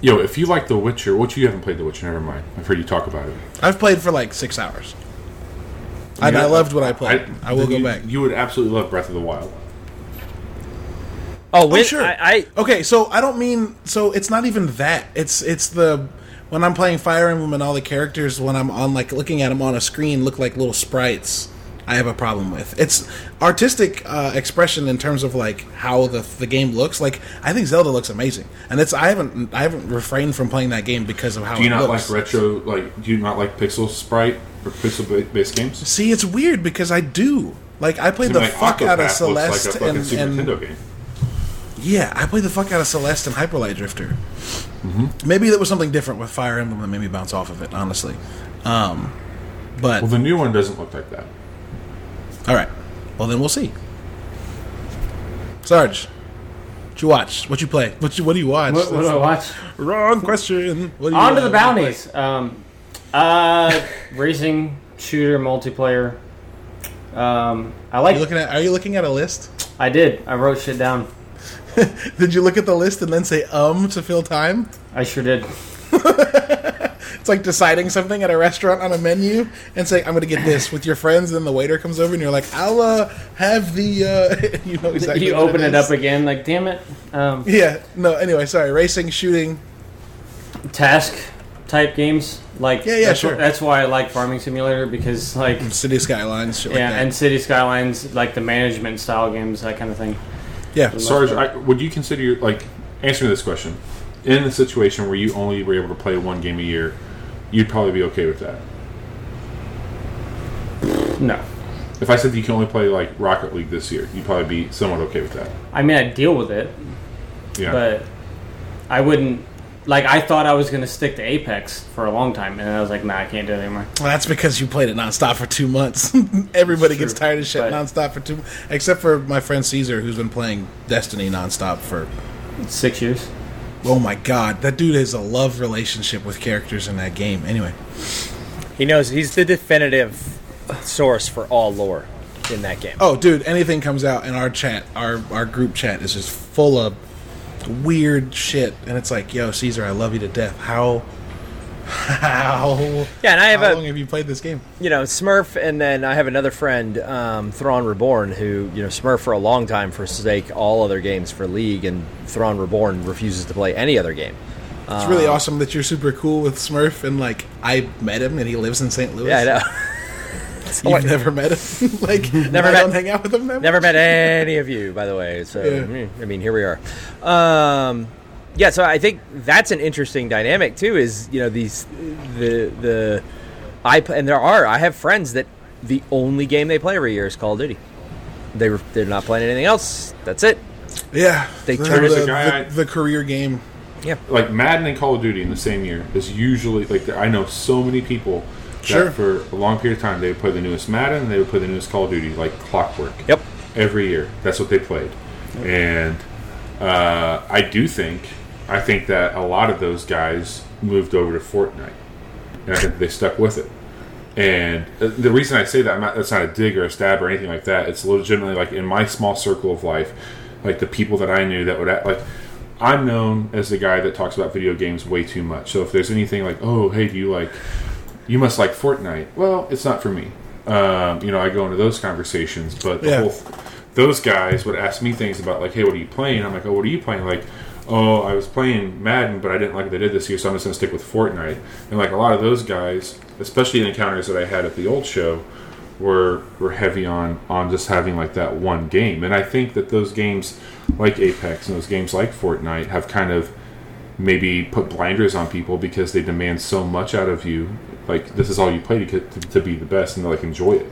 Yo, if you like The Witcher, which you haven't played The Witcher, never mind. I've heard you talk about it. I've played for like six hours. And Yeah, I loved what I played. I, will you, go back. You would absolutely love Breath of the Wild. Oh, when, sure. I, I Okay, so I don't mean so it's not even that. It's it's the when I'm playing Fire Emblem and all the characters when I'm on like looking at them on a screen look like little sprites. I have a problem with it's artistic uh, expression in terms of like how the the game looks. Like I think Zelda looks amazing, and it's I haven't I haven't refrained from playing that game because of how Do you it not looks. like retro? Like, do you not like pixel sprite or pixel based games? See, it's weird because I do. Like I played the like, fuck out of Octopath looks Celeste like a fucking and, Super and Nintendo game. Yeah, I played the fuck out of Celeste and Hyperlight Drifter. Mm-hmm. Maybe there was something different with Fire Emblem that made me bounce off of it, honestly. Um, but Well, the new one doesn't look like that. all right, well then we'll see. Sarge, what you watch? What you play? What you, what do you watch? What, what do I watch? Wrong question. What do you On to the bounties. Um, uh, racing shooter multiplayer. Um, I Are like. you looking at? Are you looking at a list? I did. I wrote shit down. Did you look at the list and then say um to fill time? I sure did. It's like deciding something at a restaurant on a menu and saying, "I'm going to get this" with your friends. And then the waiter comes over and you're like, "I'll uh, have the." Uh, you know exactly. you open it up again. Like, damn it. Um, Yeah. No. Anyway, sorry. Racing, shooting. task type games. Like, Yeah, yeah, that's sure. that's why I like Farming Simulator because, like, City Skylines, shit like yeah, that. and City Skylines, like the management style games, that kind of thing. Yeah. Sarge, I, would you consider your, like answer me this question? In the situation where you only were able to play one game a year, you'd probably be okay with that. No. If I said you can only play like Rocket League this year, you'd probably be somewhat okay with that. I mean, I'd deal with it, Yeah. but I wouldn't. Like, I thought I was going to stick to Apex for a long time, and then I was like, nah, I can't do it anymore. Well, that's because you played it nonstop for two months. Everybody gets tired of shit but- nonstop for two, except for my friend Caesar, who's been playing Destiny nonstop for. Six years. Oh my god, that dude has a love relationship with characters in that game. Anyway, He knows he's the definitive source for all lore in that game. oh dude, anything comes out in our chat, our our group chat is just full of weird shit, and it's like, yo, Caesar, I love you to death. How? How? Yeah, and I have How a long have you played this game? you know Smurf, and then I have another friend, um, Thrawn Reborn, who you know Smurf for a long time forsake all other games for League, and Thrawn Reborn refuses to play any other game. It's really Um, awesome that you're super cool with Smurf, and like I met him, and he lives in St. Louis. Yeah, I know. You've never met him, like Never I met- Don't hang out with him. That Never much? met any of you, by the way. So Yeah. mm, I mean, here we are. Um, yeah, so I think that's an interesting dynamic too. Is you know these the the I and there are I have friends that the only game they play every year is Call of Duty. They were, they're not playing anything else. That's it. Yeah, They the, turn it- the, There's guy- the, the career game. Yeah. like Madden and Call of Duty in the same year is usually like I know so many people that Sure. for a long period of time they would play the newest Madden and they would play the newest Call of Duty like clockwork. Yep. Every year, that's what they played, and uh, I do think I think that a lot of those guys moved over to Fortnite, and I think they stuck with it. And uh, the reason I say that, not, that's not a dig or a stab or anything like that. It's legitimately like in my small circle of life, like the people that I knew that would act, like. I'm known as the guy that talks about video games way too much. So if there's anything like, oh, hey, do you like, you must like Fortnite? Well, it's not for me. Um, you know, I go into those conversations, but the Yeah. whole, those guys would ask me things about like, hey, what are you playing? I'm like, oh, what are you playing? Like, oh, I was playing Madden, but I didn't like what they did this year, so I'm just gonna stick with Fortnite. And like a lot of those guys, especially the encounters that I had at the old show, were were heavy on on just having like that one game. And I think that those games like Apex and those games like Fortnite have kind of maybe put blinders on people because they demand so much out of you. Like this is all you play to, get- to, to be the best and to like enjoy it.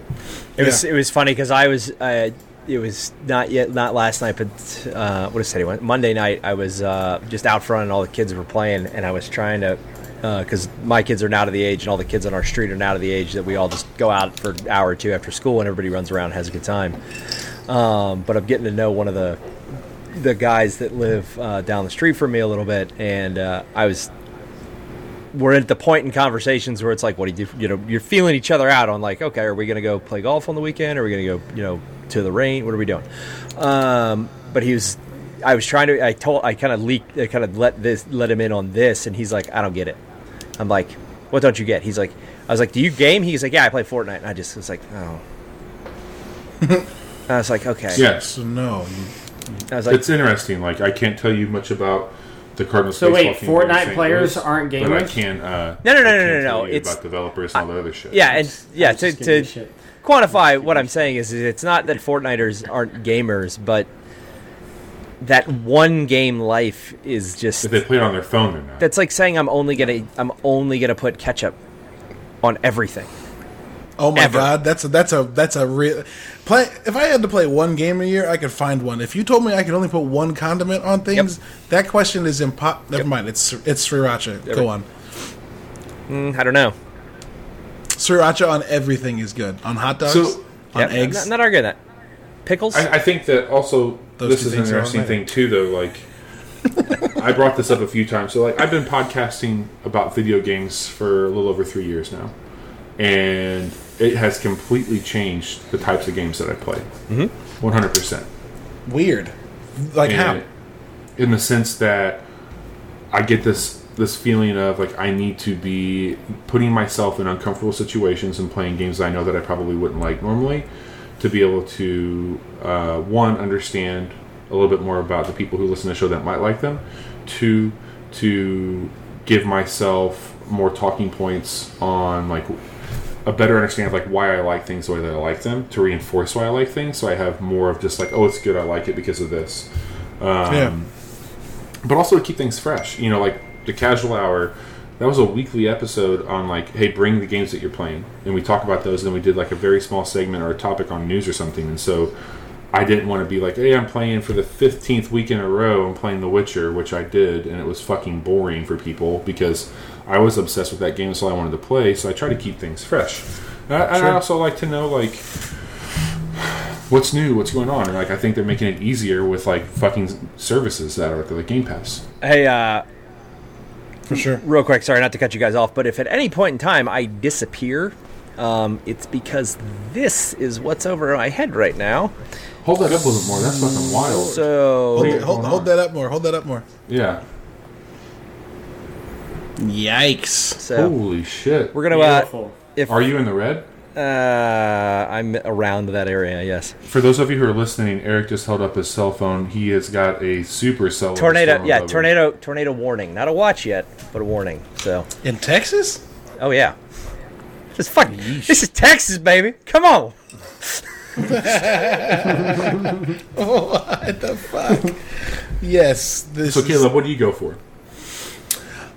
It was it was funny because I was uh, it was not yet not last night, but uh, what is today? Monday night. I was uh, just out front and all the kids were playing, and I was trying to because my kids are now to the age, and all the kids on our street are now to the age that we all just go out for an hour or two after school, and everybody runs around and has a good time. Um, but I'm getting to know one of the the guys that live uh, down the street from me a little bit, and uh, I was we're at the point in conversations where it's like, what do you do? You know, you're feeling each other out on like, okay, are we going to go play golf on the weekend? Are we going to go, you know, to the rain? What are we doing? Um, but he was, I was trying to, I told, I kind of leaked, I kind of let this, let him in on this, and he's like, I don't get it. I'm like, what don't you get? He's like, I was like, do you game? He's like, yeah, I play Fortnite. And I just was like, oh. I was like, okay. Yes, no, you, I was like, it's interesting. Like I can't tell you much about the Cardinals. So wait, team Fortnite St. players Louis, aren't But I gamers? can. Uh, No, no, no, I no, can no, tell no, you it's- about developers and all the other shit. yeah, and yeah, to, just giving you to quantify what I'm saying is it's not that Fortniters aren't gamers, but that one game life is just If they play it on their phone, they're not. that's like saying I'm only gonna I'm only gonna put ketchup on everything. Oh my Ever. god, that's a that's a that's a real play. If I had to play one game a year, I could find one. If you told me I could only put one condiment on things, that question is impo. Never mind. It's it's sriracha. Go on. Mm, I don't know. Sriracha on everything is good. On hot dogs, So- on Yep, eggs. Not, not arguing that. Pickles. I, I think that also Those this is an interesting thing too, though. Like, I brought this up a few times. So, like, I've been podcasting about video games for a little over three years now, and it has completely changed the types of games that I play. One hundred percent. Weird. Like how? And in the sense that I get this this feeling of like I need to be putting myself in uncomfortable situations and playing games that I know that I probably wouldn't like normally to be able to uh, one understand a little bit more about the people who listen to the show that might like them two to give myself more talking points on like a better understanding of like why I like things the way that I like them to reinforce why I like things so I have more of just like oh it's good I like it because of this um, yeah. but also to keep things fresh. You know, like the casual hour that was a weekly episode on like, hey, bring the games that you're playing, and we talk about those. And then we did like a very small segment or a topic on news or something. And so I didn't want to be like, hey, I'm playing for the 15th week in a row. I'm playing The Witcher, which I did, and it was fucking boring for people because I was obsessed with that game, so I wanted to play. So I try to keep things fresh. And I, and I also like to know like what's new, what's going on, and like I think they're making it easier with like fucking services that are like Game Pass. Hey, uh, For sure. real quick, sorry not to cut you guys off, but if at any point in time I disappear, um, it's because this is what's over my head right now. Hold that up a little more. That's fucking wild. So Hold, Yeah, hold, hold that up more. Hold that up more. yeah. Yikes. so Holy shit. we're gonna uh, Beautiful. if Are you in the red? uh, I'm around that area, yes. For those of you who are listening, Eric just held up his cell phone. He has got a super cell. Tornado, yeah, tornado, tornado warning. Not a watch yet, but a warning. So, In Texas? oh yeah, just fuck. This is Texas, baby. Come on. what the fuck? yes. This So is- Caleb, what do you go for?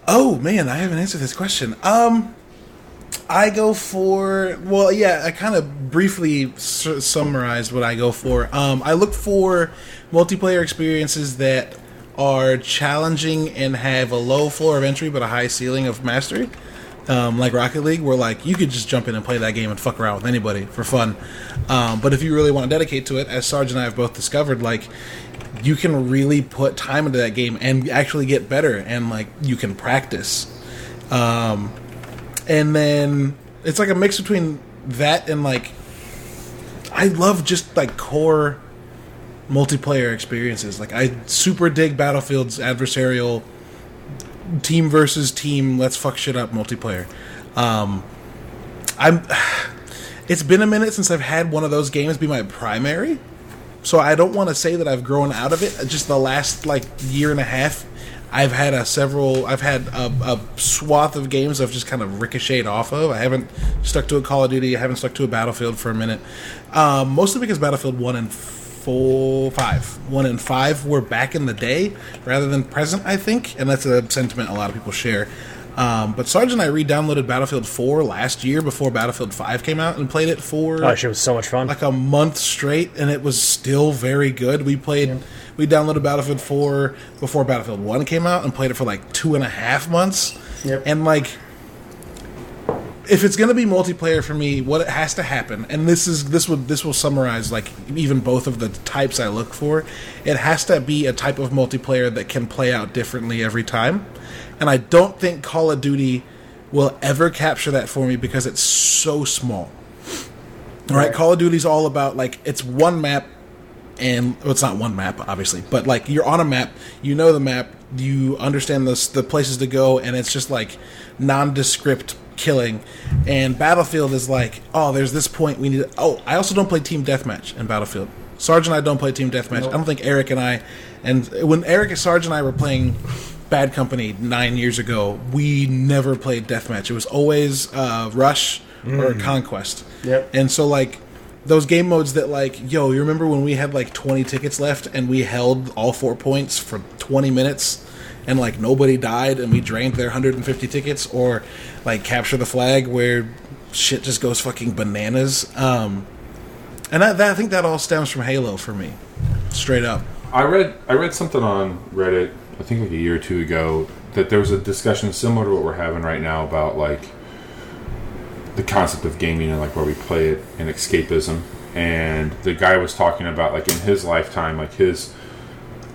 Oh man, I haven't answered this question. Um, I go for well, yeah. I kind of briefly su- summarized what I go for. Um, I look for multiplayer experiences that are challenging and have a low floor of entry but a high ceiling of mastery. Um, like Rocket League, where like you could just jump in and play that game and fuck around with anybody for fun. Um, but if you really want to dedicate to it, as Sarge and I have both discovered, like you can really put time into that game and actually get better and like you can practice um and then it's like a mix between that and like i love just like core multiplayer experiences like i super dig battlefield's adversarial team versus team let's fuck shit up multiplayer um i'm it's been a minute since i've had one of those games be my primary so I don't want to say that I've grown out of it. Just the last like year and a half, I've had a several. I've had a, a swath of games I've just kind of ricocheted off of. I haven't stuck to a Call of Duty. I haven't stuck to a Battlefield for a minute. Um, mostly because Battlefield one and four, five, one and five were back in the day rather than present. I think, and that's a sentiment a lot of people share. Um, but Sarge and I re-downloaded Battlefield 4 last year before Battlefield 5 came out and played it for Oh, shit was so much fun. like a month straight, and it was still very good. We played, we downloaded Battlefield 4 before Battlefield 1 came out and played it for like two and a half months. Yep. And like, if it's gonna be multiplayer for me, what it has to happen, and this is this would this will summarize like even both of the types I look for. It has to be a type of multiplayer that can play out differently every time, and I don't think Call of Duty will ever capture that for me because it's so small. All right, Right. Call of Duty's all about like it's one map, and well, it's not one map, obviously, but like you're on a map, you know the map, you understand the the places to go, and it's just like nondescript killing. And Battlefield is like, oh, there's this point we need. To, Oh, I also don't play team deathmatch in Battlefield. Sarge and I don't play team deathmatch. I don't think Eric and I, and when Eric, and Sarge, and I were playing Bad Company nine years ago, we never played deathmatch. It was always uh, Rush or Conquest. Yep. And so like those game modes that like, yo, you remember when we had like 20 tickets left and we held all four points for 20 minutes and like nobody died and we drained their 150 tickets or like capture the flag where shit just goes fucking bananas. Um and that, that I think that all stems from Halo for me. Straight up. I read I read something on Reddit, I think like a year or two ago, that there was a discussion similar to what we're having right now about like the concept of gaming and like where we play it and escapism. And the guy was talking about like in his lifetime, like his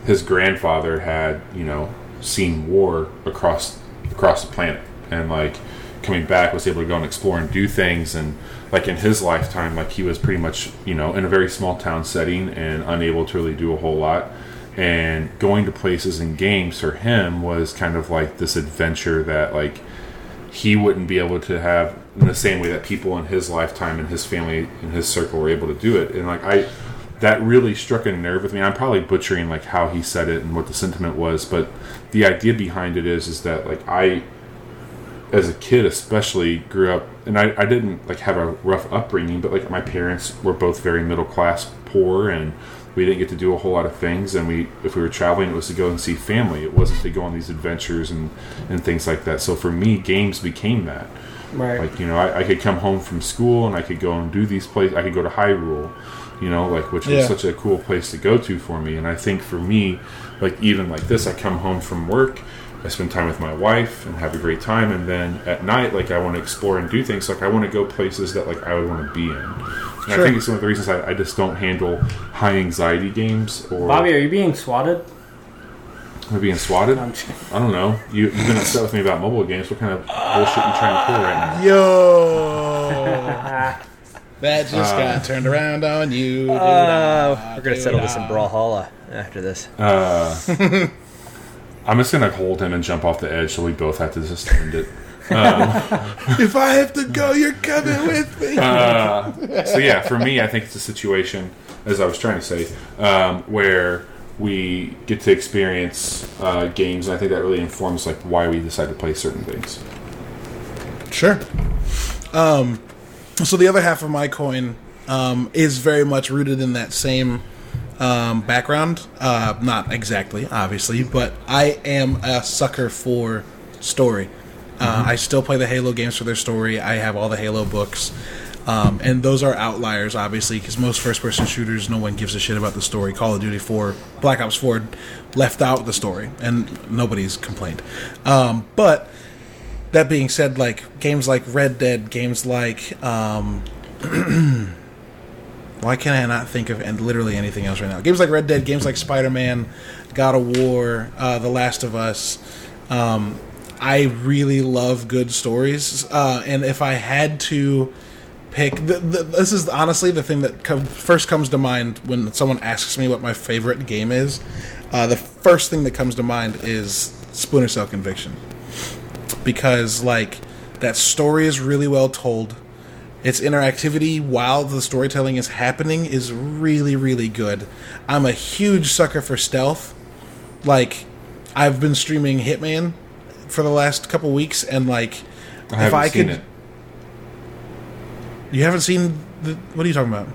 his grandfather had, you know, seen war across across the planet. And like coming back was able to go and explore and do things. And like in his lifetime like he was pretty much you know in a very small town setting and unable to really do a whole lot. And going to places and games for him was kind of like this adventure that like he wouldn't be able to have in the same way that people in his lifetime and his family and his circle were able to do it. And like i that really struck a nerve with me i'm probably butchering like how he said it and what the sentiment was but the idea behind it is is that like i as a kid especially grew up and I, I didn't like have a rough upbringing but like my parents were both very middle class poor and we didn't get to do a whole lot of things, and we if we were traveling, it was to go and see family. It wasn't to go on these adventures and and things like that. So for me, games became that. Right. Like you know, I, I could come home from school and I could go and do these places. I could go to Hyrule, you know, like which was Yeah. such a cool place to go to for me. And I think for me, like even like this, I come home from work, I spend time with my wife and have a great time, and then at night, like I want to explore and do things. Like I want to go places that like I would want to be in. And I think it's one of the reasons I, I just don't handle high anxiety games or Bobby, are you being swatted? am I being swatted. I'm just- I don't know. You, you've been upset with me about mobile games. What kind of bullshit you trying to pull right now? Yo, that just Uh, got turned around on you. Uh, we're gonna settle this in Brawlhalla after this. Uh, I'm just gonna hold him and jump off the edge, so we both have to just end it. Um, If I have to go, you're coming with me. uh, so yeah, for me, I think it's a situation, as I was trying to say, um, where we get to experience uh, games, and I think that really informs like why we decide to play certain things. Sure. Um, so the other half of my coin um, is very much rooted in that same um, background. Uh, not exactly, obviously, but I am a sucker for story. Uh, I still play the Halo games for their story. I have all the Halo books. Um, and those are outliers, obviously, because most first-person shooters, no one gives a shit about the story. Call of Duty 4, Black Ops 4 left out the story, and nobody's complained. Um, but that being said, like games like Red Dead, games like um, why can I not think of and literally anything else right now? Games like Red Dead, games like Spider Man, God of War, uh, The Last of Us. Um, I really love good stories, uh, and if I had to pick, the, the, this is honestly the thing that com- first comes to mind when someone asks me what my favorite game is. Uh, the first thing that comes to mind is Splinter Cell Conviction because like that story is really well told. Its interactivity while the storytelling is happening is really really good. I'm a huge sucker for stealth. Like i've been streaming hitman for the last couple weeks and like I haven't I could- it. you haven't seen the what are you talking about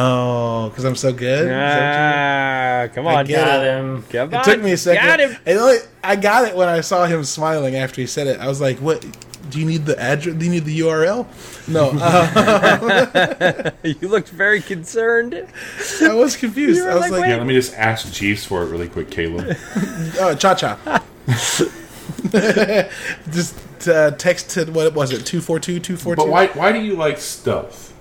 oh because i'm so good Is that what you- Ah, come I on, get Got it. him. Come it on. took me a second. Got him. And only- I got it when I saw him smiling after he said it. I was like, "What? Do you need the address? Do you need the URL?" No, uh, You looked very concerned. I was confused. I was like, like. Yeah, let me just ask Jeeves for it really quick, Caleb. "Oh, cha cha." Just uh, text to what was it? Two four two two four two. But why why do you like stealth?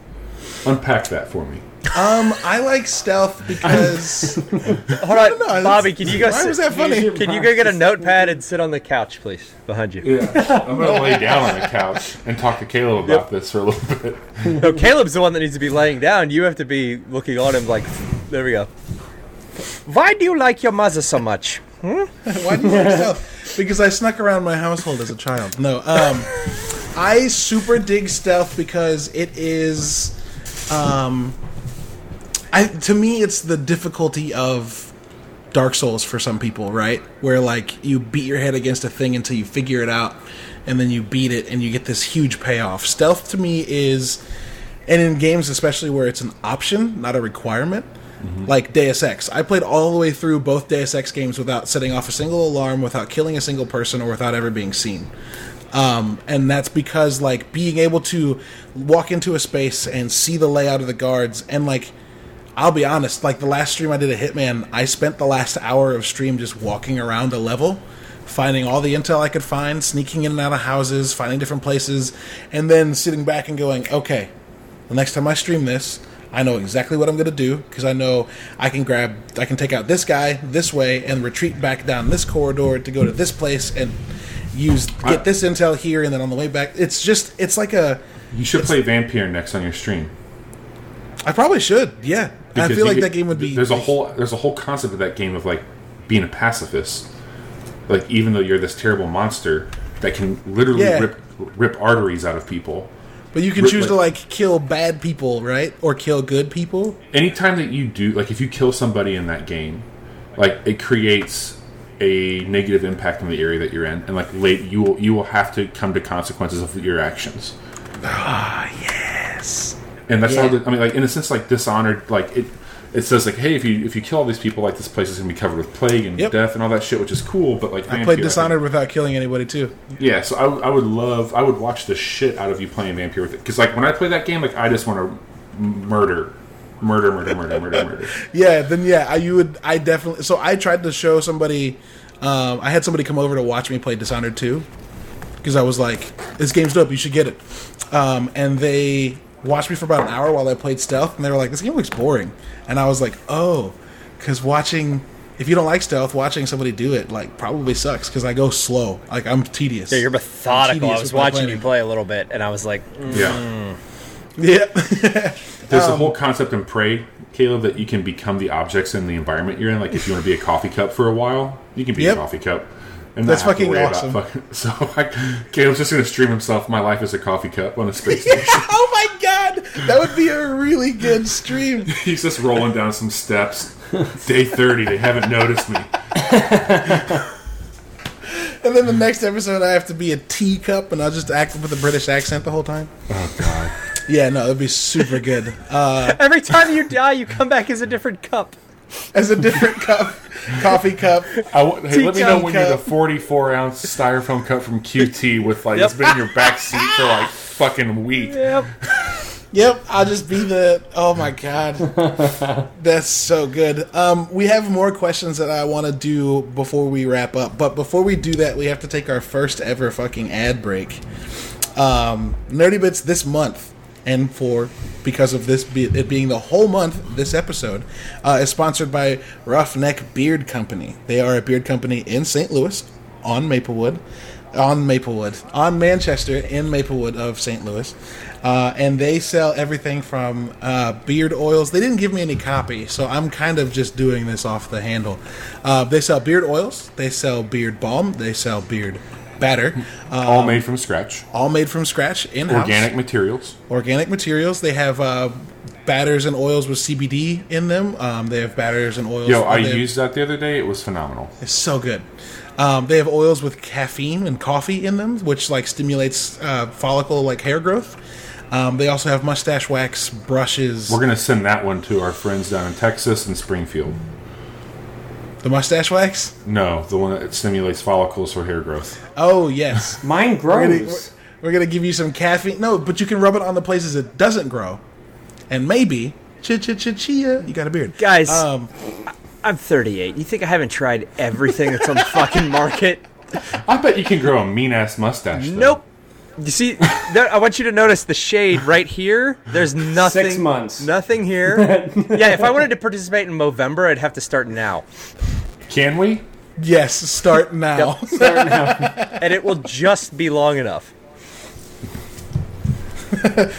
Unpack that for me. Um, I like stealth because Hold on, know, Bobby. Can you go? why sit- was that funny? Can you go get a notepad and sit on the couch, please, behind you? Yeah, I'm gonna lay down on the couch and talk to Caleb about this for a little bit. No, Caleb's the one that needs to be laying down. You have to be looking on him like, there we go. Why do you like your mother so much? Hmm? Why do you like stealth? Because I snuck around my household as a child. No, um, I super dig stealth because it is, um, I to me it's the difficulty of Dark Souls for some people, right? Where like you beat your head against a thing until you figure it out, and then you beat it and you get this huge payoff. Stealth to me is, and in games especially where it's an option, not a requirement. Like Deus Ex, I played all the way through both Deus Ex games without setting off a single alarm, without killing a single person, or without ever being seen. Um, and that's because like being able to walk into a space and see the layout of the guards and like I'll be honest, like the last stream I did a Hitman, I spent the last hour of stream just walking around a level, finding all the intel I could find, sneaking in and out of houses, finding different places, and then sitting back and going, okay, the next time I stream this, I know exactly what I'm going to do because I know I can grab, I can take out this guy this way and retreat back down this corridor to go to this place and use get this intel here, and then on the way back, it's just, it's like a. You should play Vampyr next on your stream. I probably should, yeah. I feel like that game would be. There's a whole there's a whole concept of that game of like being a pacifist. Like even though you're this terrible monster that can literally Yeah. rip rip arteries out of people. But you can Rip- choose to like- like kill bad people, right? Or kill good people. Anytime that you do like if you kill somebody in that game, like it creates a negative impact on the area that you're in, and like late you will you will have to come to consequences of your actions. Ah, yes. And that's Yeah. how the, I mean, like in a sense, like Dishonored, like it, it says like, hey, if you if you kill all these people, like this place is gonna be covered with plague and Yep. death and all that shit, which is cool. But like, I Vampyr, played think- Dishonored without killing anybody too. Yeah, so I, I would love, I would watch the shit out of you playing Vampyr with it, because like when I play that game, like I just want to murder, murder, murder, murder, murder, murder. Yeah, then yeah, I, you would. I definitely. So I tried to show somebody. Um, I had somebody come over to watch me play Dishonored 2 because I was like, "This game's dope. You should get it." Um, and they watched me for about an hour while I played stealth, and they were like, "This game looks boring." And I was like, "Oh, because watching." If you don't like stealth, watching somebody do it like probably sucks because I go slow. Like I'm tedious. Yeah, you're methodical. I was watching you play a little bit, and I was like, mm, Yeah, Yeah, there's Um, a whole concept in Prey, Caleb, that you can become the objects in the environment you're in. Like if you want to be a coffee cup for a while, you can be Yep. a coffee cup. And That's not have to fucking awesome. fucking- so like, Caleb's just gonna stream himself. My life as a coffee cup on a space station. oh my god, that would be a really good stream. He's just rolling down some steps. Day thirty, they haven't noticed me. And then the next episode, I have to be a teacup, and I'll just act with a British accent the whole time. Oh god. Yeah, no, it'd be super good. Uh, every time you die, you come back as a different cup. as a different cup, coffee cup. I w- hey, let me know when you're the 44 ounce styrofoam cup from QT with like it's been in your back seat for like fucking a week. Yep. Yep, I'll just be the. Oh my god, that's so good. Um, we have more questions that I want to do before we wrap up, but before we do that, we have to take our first ever fucking ad break. Um, Nerdy Bits this month, and for because of this be, it being the whole month, this episode uh, is sponsored by Roughneck Beard Company. They are a beard company in St. Louis on Maplewood, on Maplewood, on Manchester in Maplewood of St. Louis. Uh, and they sell everything from uh, beard oils. They didn't give me any copy, so I'm kind of just doing this off the handle. Uh, they sell beard oils, they sell beard balm, they sell beard batter, uh, All made from scratch. all made from scratch in. Organic materials. organic materials. They have uh, batters and oils with CBD in them. Um, they have batters and oils. Yo, I have- used that the other day. It was phenomenal. It's so good. Um, they have oils with caffeine and coffee in them, which like stimulates uh, follicle like hair growth. Um, they also have mustache wax brushes. We're gonna send that one to our friends down in Texas and Springfield. The mustache wax. No, the one that stimulates follicles for hair growth. Oh yes, Mine we're gonna, grows. we're gonna give you some caffeine. No, but you can rub it on the places it doesn't grow, and maybe ch ch ch chia. You got a beard, Guys, Um, I'm 38. You think I haven't tried everything that's on the fucking market? I bet you can grow a mean ass mustache. though. Nope. You see, there, I want you to notice the shade right here. There's nothing. Six months. Nothing here. yeah, if I wanted to participate in Movember, I'd have to start now, Can we? yes, start now. Starting out. and it will just be long enough.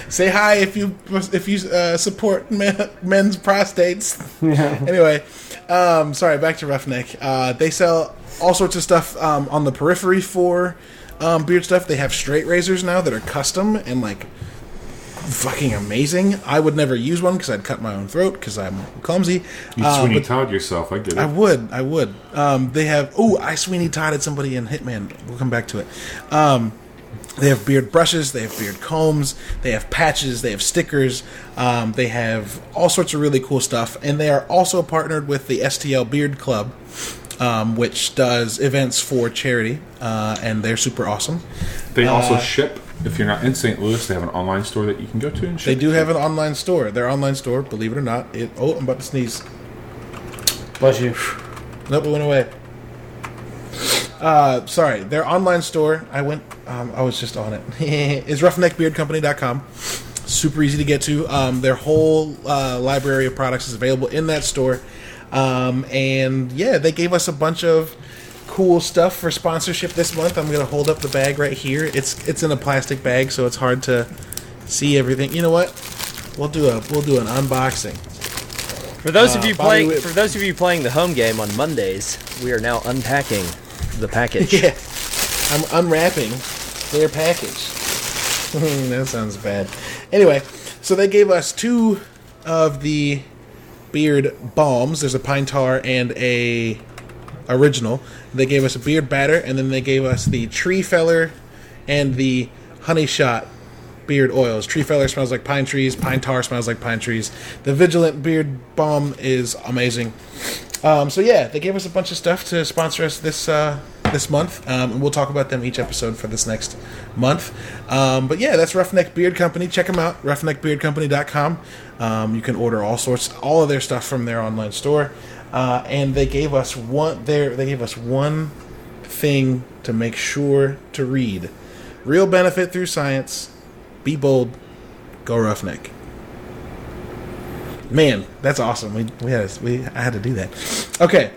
Say hi if you if you uh, support men, men's prostates. Yeah. Anyway, um, sorry. Back to Roughneck. Uh, they sell all sorts of stuff um, on the periphery for um, beard stuff. They have straight razors now that are custom and like fucking amazing. I would never use one because I'd cut my own throat because I'm clumsy. You Uh, Sweeney Todd yourself. I get it. I would. I would. Um, they have. Oh, I Sweeney Todded somebody in Hitman. We'll come back to it. Um, they have beard brushes. They have beard combs. They have patches. They have stickers. Um, they have all sorts of really cool stuff. And they are also partnered with the STL Beard Club, um, which does events for charity. Uh, and they're super awesome. They also Uh, ship. If you're not in St. Louis, they have an online store that you can go to and ship. They do have an online store. Their online store, believe it or not, it. Oh, I'm about to sneeze. Bless you. Nope, it went away. Uh, sorry, their online store. I went. Um, I was just on it. is roughneckbeardcompany.com. Super easy to get to. Um, their whole uh, library of products is available in that store. Um, and yeah, they gave us a bunch of cool stuff for sponsorship this month. I'm gonna hold up the bag right here. It's it's in a plastic bag, so it's hard to see everything. You know what? We'll do a we'll do an unboxing. For those of Uh, you Bobby playing, Whip- for those of you playing the home game on Mondays, we are now unpacking the package. Yeah, I'm unwrapping their package. that sounds bad. Anyway, so they gave us two of the beard balms. There's a pine tar and a original. They gave us a beard batter, and then they gave us the tree feller and the honey shot beard oils. Tree feller smells like pine trees. Pine tar smells like pine trees. The Vigilant beard balm is amazing. Um, so yeah, they gave us a bunch of stuff to sponsor us this uh, this month, um, and we'll talk about them each episode for this next month. Um, but yeah, that's Roughneck Beard Company. Check them out, roughneckbeardcompany.com. Um, you can order all sorts, all of their stuff from their online store. Uh, and they gave us one. There, they gave us one thing to make sure to read. Real benefit through science. Be bold. Go roughneck. Man, that's awesome. We we had we I had to do that. Okay,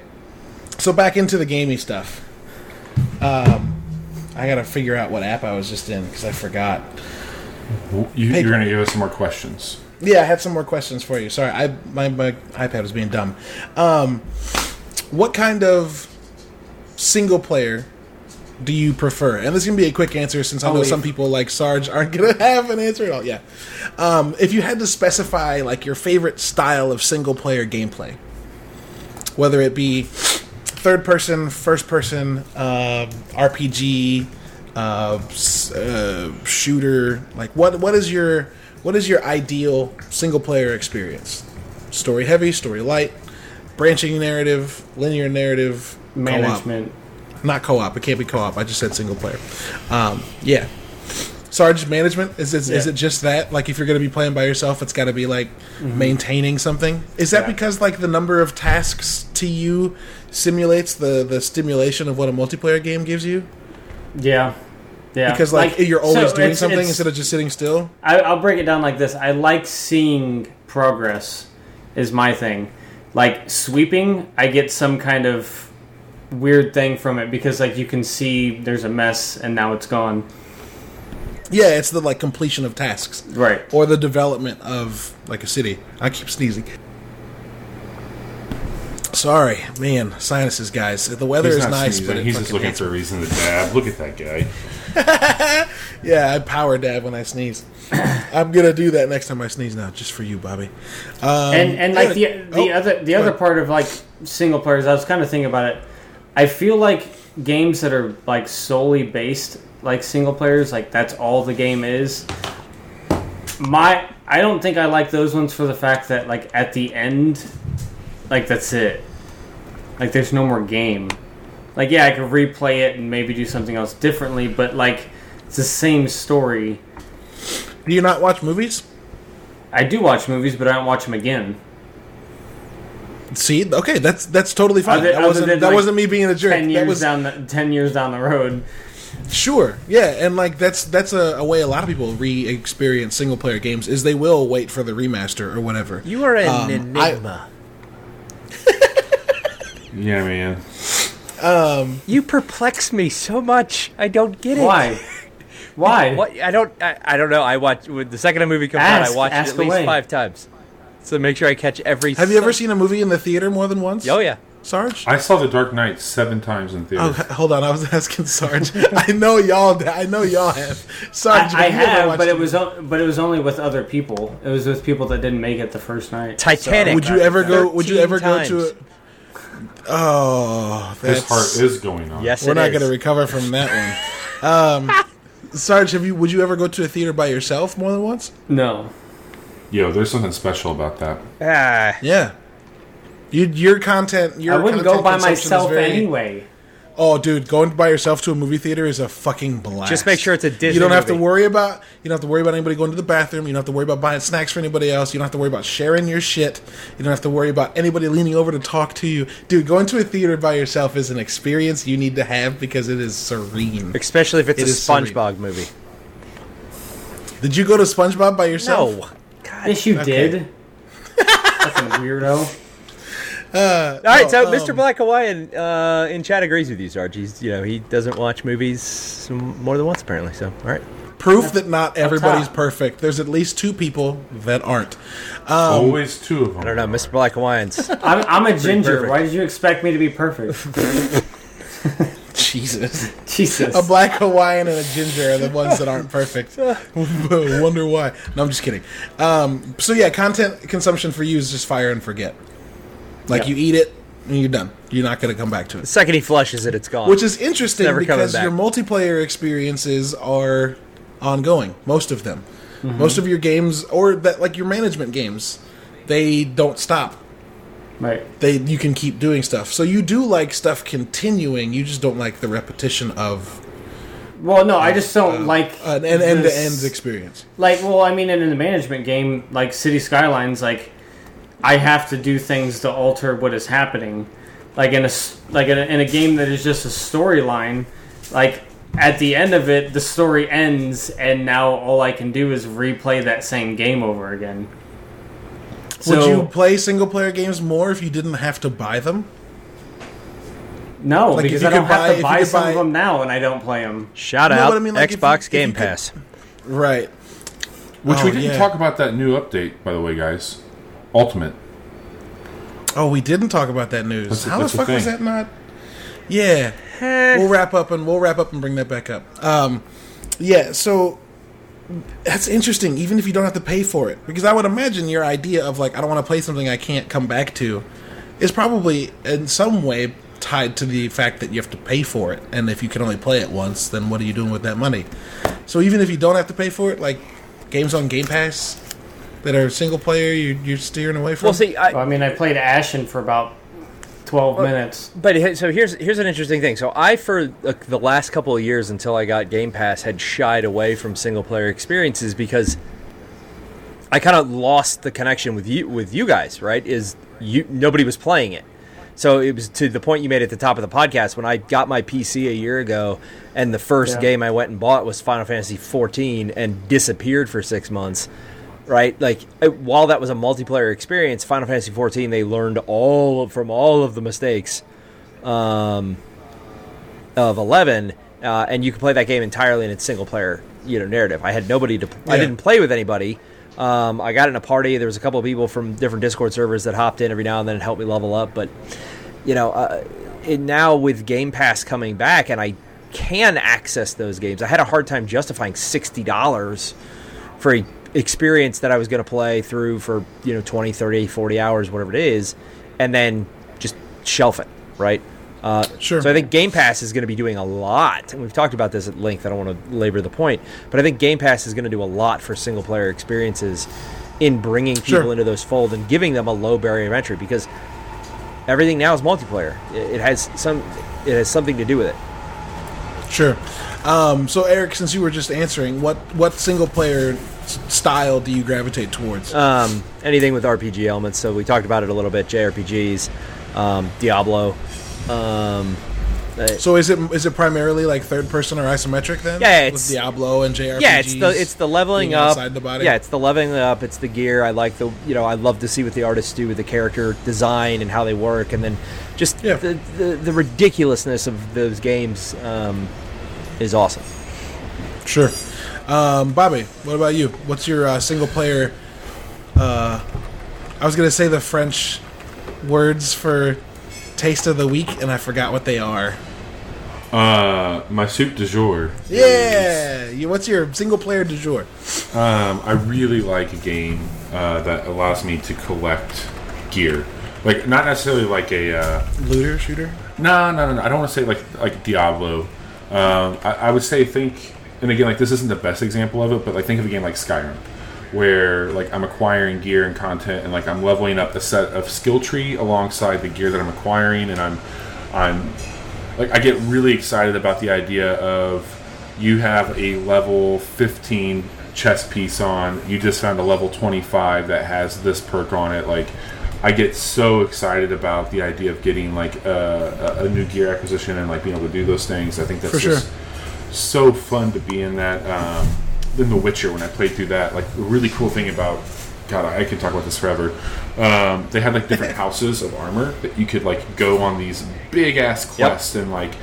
so back into the gamey stuff. Um, I gotta figure out what app I was just in because I forgot. You, you're going to give us some more questions. Yeah, I had some more questions for you. Sorry, I my, my iPad was being dumb. Um, what kind of single player do you prefer? And this is gonna be a quick answer since I I'll know leave. some people like Sarge aren't gonna have an answer at all. Yeah, um, if you had to specify like your favorite style of single player gameplay, whether it be third person, first person, uh, RPG, uh, uh, shooter, like what what is your what is your ideal single player experience? Story heavy, story light, branching narrative, linear narrative, co-op. Management. Not co-op. It can't be co-op. I just said single player. Um, yeah. Sarge management is it, is Yeah. it just that? Like if you're going to be playing by yourself, it's got to be like maintaining something. Is that Yeah. because like the number of tasks to you simulates the the stimulation of what a multiplayer game gives you? Yeah. Yeah. Because like, you're always so doing it's- something it's- instead of just sitting still. I, I'll break it down like this. I like seeing progress. Is my thing. Like sweeping, I get some kind of weird thing from it because like you can see there's a mess and now it's gone. Yeah, it's the like completion of tasks Right. or the development of like a city. I keep sneezing. Sorry, man, sinuses, guys. The weather He's is nice, sneezing. but it he's just looking hates for a reason to dab. Look at that guy. Yeah, I power dab when I sneeze. I'm gonna do that next time I sneeze now, just for you, Bobby. Um, and and like the yeah. the Oh, other the other part of like single players, I was kind of thinking about it. I feel like games that are like solely based like single players, like that's all the game is. My I don't think I like those ones for the fact that like at the end, like that's it. Like there's no more game. Like yeah, I could replay it and maybe do something else differently, but like it's the same story. Do you not watch movies? I do watch movies, but I don't watch them again. See, okay, that's that's totally fine. Other- that other wasn't than, that like, wasn't me being a jerk. Ten That years was down the ten years down the road. sure, yeah, and like that's that's a, a way a lot of people re-experience single player games is they will wait for the remaster or whatever. You are an Um, I- enigma. Yeah, man. Um, you perplex me so much. I don't get it. Why? Why? What? I don't. I, I don't know. I watch when the second a movie comes out. I watch it ask at least away. five times. So make sure I catch every. Have you ever seen a movie in the theater more than once? Oh yeah. Sarge. I saw The Dark Knight seven times in theater. Oh, hold on. I was asking Sarge. I know y'all. I know y'all have. Sarge, I, I have you ever have, watched but it was o- but it was only with other people. It was with people that didn't make it the first night. Titanic. Would you ever go? Would you 13 ever go to? times. A, oh, His that's, heart is going on. Yes, We're it not going to recover from that one. Um, Sarge, have you? Would you ever go to a theater by yourself more than once? No, Yo, there's something special about that. Ah, Yeah. You, your content. Your I wouldn't content go by myself very- anyway. Oh, dude, going by yourself to a movie theater is a fucking blast. Just make sure it's a Disney You don't have to worry about. You don't have to worry about anybody going to the bathroom. You don't have to worry about buying snacks for anybody else. You don't have to worry about sharing your shit. You don't have to worry about anybody leaning over to talk to you. Dude, going to a theater by yourself is an experience you need to have because it is serene. especially if it's It a is serene. SpongeBob movie. Did you go to SpongeBob by yourself? No. God. Yes, you Okay. did. Fucking weirdo. All right, so um, Mr. Black Hawaiian uh, in chat agrees with you, Sarge. He's, you know, he doesn't watch movies more than once apparently. So, all right. Proof that not everybody's perfect. There's at least two people that aren't. Um, Always two of them. I don't know, Mr. Black Hawaiians. I'm, I'm a ginger. perfect. Why did you expect me to be perfect? Jesus. Jesus. A black Hawaiian and a ginger are the ones that aren't perfect. Wonder why. No, I'm just kidding. Um, so yeah, content consumption for you is just fire and forget. Like you eat it and you're done. You're not going to come back to it. the second he flushes it, it's gone. Which is interesting because your multiplayer experiences are ongoing. Most of them. Mm-hmm. Most of your games, or that like your management games, they don't stop. Right. They you can keep doing stuff. So you do like stuff continuing. You just don't like the repetition of Well, no, I just don't uh, like an end to end experience. Like, well, I mean, in the management game, like City Skylines, like I have to do things to alter what is happening. Like in a s- like in a, in a game that is just a storyline, like at the end of it, the story ends, and now all I can do is replay that same game over again. Would you play single player games more if you didn't have to buy them? No, Like, if because I don't could buy- to buy some buy- of them now, and I don't play them. Shout No, out but I mean, like, if you- Xbox Game could- Pass. Right. Which Oh, we didn't yeah. talk about that new update, by the way, guys. Ultimate. Oh, we didn't talk about that news. That's- How the that's the fuck was that not? Yeah, we'll wrap up and we'll wrap up and bring that back up. Um, yeah, so that's interesting. Even if you don't have to pay for it, because I would imagine your idea of like I don't want to play something I can't come back to is probably in some way tied to the fact that you have to pay for it. And if you can only play it once, then what are you doing with that money? So even if you don't have to pay for it, like games on Game Pass that are single player, you, you're steering away from. Well, see, I, I mean, I played Ashen for about twelve minutes. But so here's here's an interesting thing. So I for like, the last couple of years until I got Game Pass had shied away from single player experiences because I kind of lost the connection with you with you guys. Right? Is you nobody was playing it. So it was to the point you made at the top of the podcast when I got my PC a year ago, and the first Yeah. game I went and bought was Final Fantasy 14 and disappeared for six months. Right, like while that was a multiplayer experience, Final Fantasy 14 they learned all from all of the mistakes um, of 11, uh, and you can play that game entirely in its single player, you know, narrative. I had nobody to, I didn't play with anybody. Um, I got in a party. There was a couple of people from different Discord servers that hopped in every now and then and helped me level up. But you know, uh, now with Game Pass coming back, and I can access those games. I had a hard time justifying sixty dollars for a experience that I was going to play through for, you know, 20, 30, 40 hours, whatever it is, and then just shelf it, right? Uh, Sure. So I think Game Pass is going to be doing a lot, and we've talked about this at length. I don't want to labor the point, but I think Game Pass is going to do a lot for single player experiences in bringing people Sure. into those fold and giving them a low barrier of entry because everything now is multiplayer. It, it has some, it has something to do with it. Sure. Um, so, Eric, since you were just answering, what what single player style do you gravitate towards? um, anything with RPG elements. So we talked about it a little bit. JRPGs, um, Diablo. Um, uh, so, is it is it primarily like third person or isometric then? Yeah, With it's- Diablo and JRPGs. yeah, it's the it's the leveling up. the? Yeah, it's the leveling up. It's the gear. I like the you know I love to see what the artists do with the character design and how they work, and then just Yeah. the, the the ridiculousness of those games um, is awesome. Sure. Um, Bobby, what about you? What's your uh, single player? Uh, I was gonna say the French words for taste of the week, and I forgot what they are. Uh, my soup du jour. Yeah. You, what's your single player du jour? Um, I really like a game uh, that allows me to collect gear. Like not necessarily like a uh, Looter shooter. no, no, no, no. I don't want to say like like Diablo. Um, I, I would say think, and again, like this isn't the best example of it, but like think of a game like Skyrim, where like I'm acquiring gear and content, and like I'm leveling up the set of skill tree alongside the gear that I'm acquiring, and I'm I'm like I get really excited about the idea of you have a level 15 chess piece on, you just found a level 25 that has this perk on it, like. I get so excited about the idea of getting like a, a, a new gear acquisition and like being able to do those things. I think that's For sure. So fun to be in that. Um, in The Witcher, when I played through that, like the really cool thing about God, I can talk about this forever. Um, they had like different houses of armor that you could like go on these big ass quests and like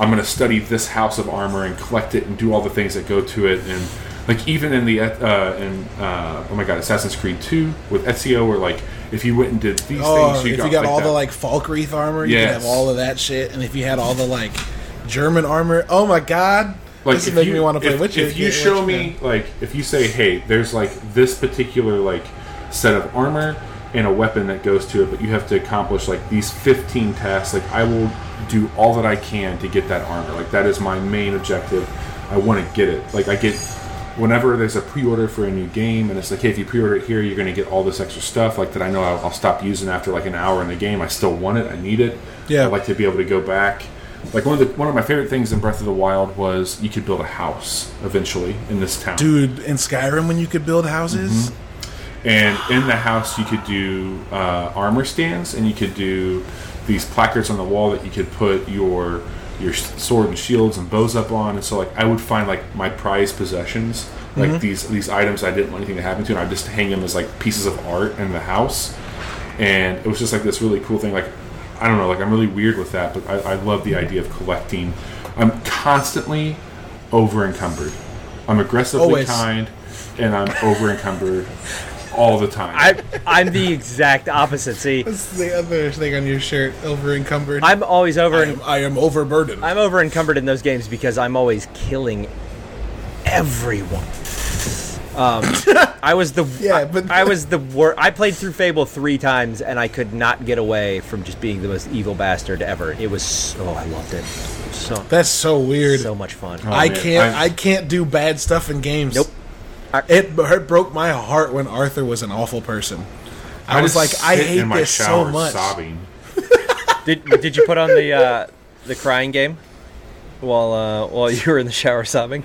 I'm gonna study this house of armor and collect it and do all the things that go to it and like even in the uh, in uh, oh my god Assassin's Creed 2 with Ezio where like if you went and did these Oh, things if you got all that. the like Falkreath armor, you can Yes. have all of that shit. And if you had all the like German armor, oh my god, like this is making you, me want to play if, Witcher. if you show Witcher. me like if you say hey there's like this particular like set of armor and a weapon that goes to it but you have to accomplish like these 15 tasks like i will do all that i can to get that armor like that is my main objective i want to get it like i get whenever there's a pre-order for a new game and it's like, hey, if you pre-order it here, you're going to get all this extra stuff. Like that, I know I'll, I'll stop using after like an hour in the game. I still want it. I need it. Yeah. I like to be able to go back. Like one of the one of my favorite things in Breath of the Wild was you could build a house eventually in this town. Dude, in Skyrim, when you could build houses, And in the house, you could do uh, armor stands, and you could do these placards on the wall that you could put your your sword and shields and bows up on. And so, like, I would find like my prized possessions, like these these items I didn't want anything to happen to, and I would just hang them as like pieces of art in the house. And it was just like this really cool thing. Like, I don't know, like I'm really weird with that, but I, I love the idea of collecting. I'm constantly over encumbered. I'm aggressively Always. kind, and I'm over encumbered all the time. I, I'm the exact opposite. See, That's the other thing on your shirt, over encumbered. I'm always over. I am, I am overburdened. I'm over encumbered in those games because I'm always killing everyone. Um, I was the Yeah, but- I was the worst. I played through Fable three times and I could not get away from just being the most evil bastard ever. It was so I loved it. So That's so weird. so much fun. I man, can't. I- I, can't do bad stuff in games. Nope. It, it broke my heart when Arthur was an awful person. I, was like, I hate my this so much. sobbing. Did did you put on the uh, the crying game while uh, while you were in the shower sobbing?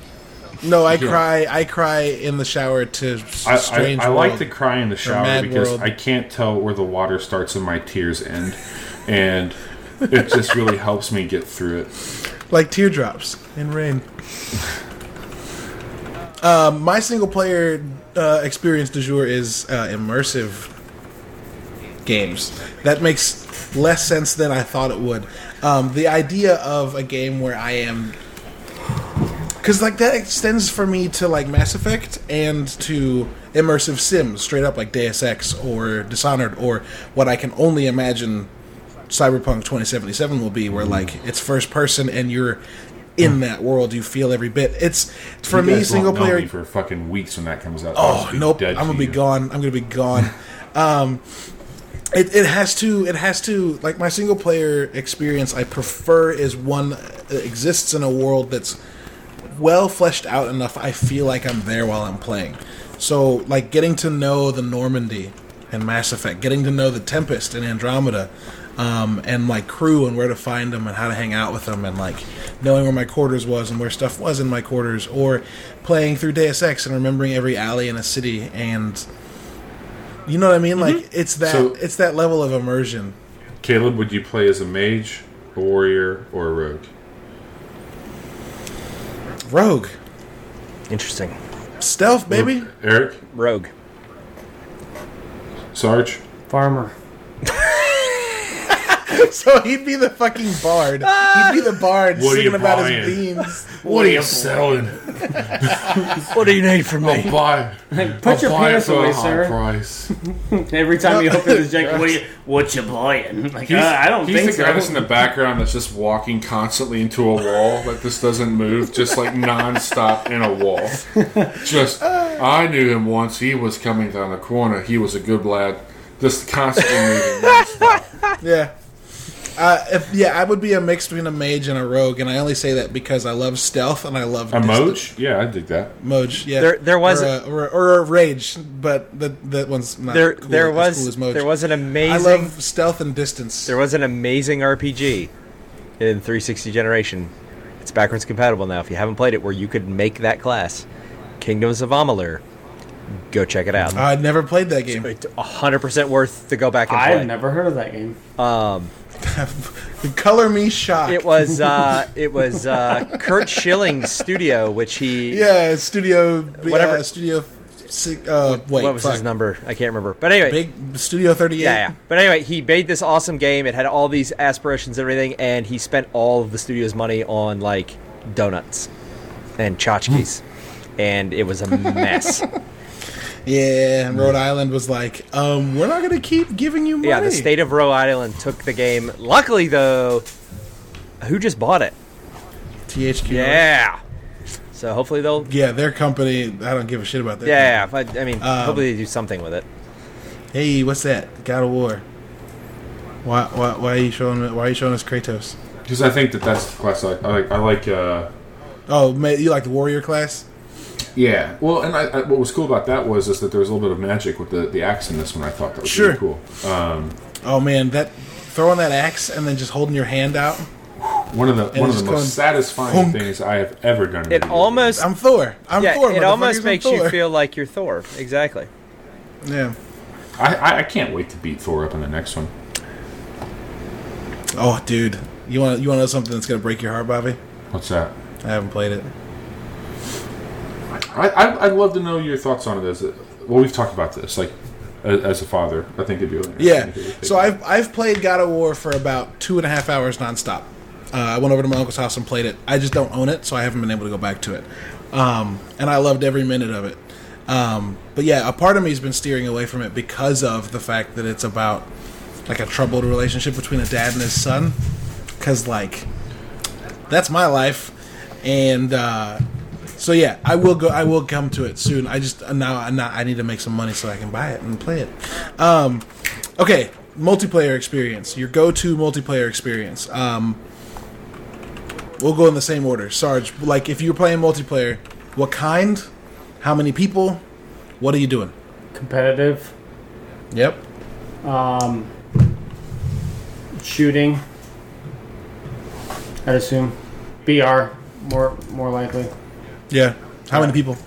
No, I Yeah. cry. I cry in the shower to s- I, I, strange. I like to cry in the shower because World. I can't tell where the water starts and my tears end, and it just really helps me get through it. like teardrops in rain. Um, my single player uh, experience du jour is uh, immersive games. That makes less sense than I thought it would. Um, the idea of a game where I am. Because, like, that extends for me to, like, Mass Effect and to immersive sims, straight up, like Deus Ex or Dishonored, or what I can only imagine Cyberpunk 2077 will be, where mm. like it's first person and you're in mm. that world, you feel every bit. It's for me single player. me for fucking weeks when that comes out. Oh nope, I'm gonna to be you. gone. I'm gonna be gone. um, it, it has to. It has to. Like my single player experience, I prefer is one that exists in a world that's well fleshed out enough. I feel like I'm there while I'm playing. So like getting to know the Normandy and Mass Effect, getting to know the Tempest and Andromeda. Um, and like crew and where to find them and how to hang out with them and like knowing where my quarters was and where stuff was in my quarters or playing through Deus Ex and remembering every alley in a city and you know what I mean? Like it's that So- it's that level of immersion. Caleb, would you play as a mage, a warrior, or a rogue? Rogue, Interesting. stealth, baby. Eric, Rogue. Sarge. Farmer. So he'd be the fucking bard. He'd be the bard What are you singing about buying? his beans. What are you selling? What do you need from me? I'll buy. Put your buy it penis for a away, high sir. Price. Every time you open this jacket, what, you, what you buying? Like, uh, I don't he's think the guy that's so. in the background that's just walking constantly into a wall that this doesn't move, just like nonstop in a wall. Just, I knew him once. He was coming down the corner. He was a good lad. Just constantly moving. nonstop. Yeah. Uh, if, yeah, I would be a mix between a mage and a rogue, and I only say that because I love stealth and I love A distance. moach? Yeah, I dig that. Moge, yeah. There- there was or a, or, a, or a rage, but that that one's not There cool, there as was cool as Moge. there was an amazing I love stealth and distance. there was an amazing RPG in 360 generation. It's backwards compatible now. If you haven't played it, where you could make that class, Kingdoms of Amalur. Go check it out. I'd never played that game. It's hundred percent worth to go back and play. I've never heard of that game. Color me shocked. It was uh, it was uh, Curt Schilling's studio, which he yeah, Studio Whatever. Whatever. Studio. Uh, wait, what was fuck. his number? I can't remember. But anyway, Big Studio Thirty Eight. yeah, yeah. But anyway, he made this awesome game. It had all these aspirations and everything, and he spent all of the studio's money on like donuts and tchotchkes, and it was a mess. Yeah, Rhode Island was like, um, we're not gonna keep giving you money. yeah, the state of Rhode Island took the game. Luckily, though, who just bought it? THQ. Yeah. So hopefully they'll. Yeah, their company. I don't give a shit about that. Yeah, but I mean, Um, hopefully they do something with it. Hey, what's that? God of War. Why, why, why are you showing? Why are you showing us Kratos? Because I think that that's the class I like. I like, I like uh, Oh, ma you like the warrior class? Yeah. Well, and I, I, what was cool about that was is that there was a little bit of magic with the, the axe in this one. I thought that was Sure. really cool. Um, Oh man, that throwing that axe and then just holding your hand out. one of the one of the most satisfying honk. things I have ever done. in a It video almost I'm Thor. I'm yeah, Thor. it almost motherfuckers, I'm makes you feel like you're Thor. Exactly. Yeah. I, I I can't wait to beat Thor up in the next one. Oh, dude, you want you want to know something that's gonna break your heart, Bobby? What's that? I haven't played it. I, I'd love to know your thoughts on it. As a, well, we've talked about this. Like as, a father, I think it'd be really Yeah. interesting to hear your take So. I've I've played God of War for about two and a half hours nonstop. Uh, I went over to my uncle's house and played it. I just don't own it, so I haven't been able to go back to it. Um, and I loved every minute of it. Um, but yeah, a part of me has been steering away from it because of the fact that it's about like a troubled relationship between a dad and his son. Because like that's my life, and uh, so yeah, I will go. I will come to it soon. I just now I'm I need to make some money so I can buy it and play it. Um, okay, multiplayer experience. Your go-to multiplayer experience. Um, we'll go in the same order. Sarge, like if you're playing multiplayer, what kind? How many people? What are you doing? Competitive. Yep. Um, shooting. I'd assume. BR more more likely. Yeah. How many people?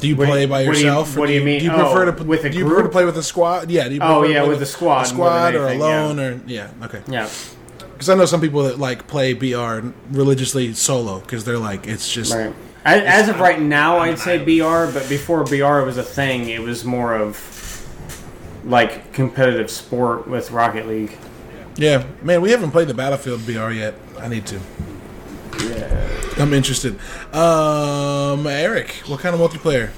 Do you What do play you- by what do you- yourself? or what do you mean? Do you prefer Oh, to with a do you prefer to play with a squad? Yeah. Do you Oh, yeah, with the squad a squad or anything, alone or yeah. Okay. Yeah. Because I know some people that like play BR religiously solo because they're like it's just Right. As, as of right now, I'd say BR, but before BR was a thing, it was more of like competitive sport with Rocket League. yeah. Man, we haven't played the Battlefield BR yet. I need to. Yeah. I'm interested. Um, Eric, what kind of multiplayer?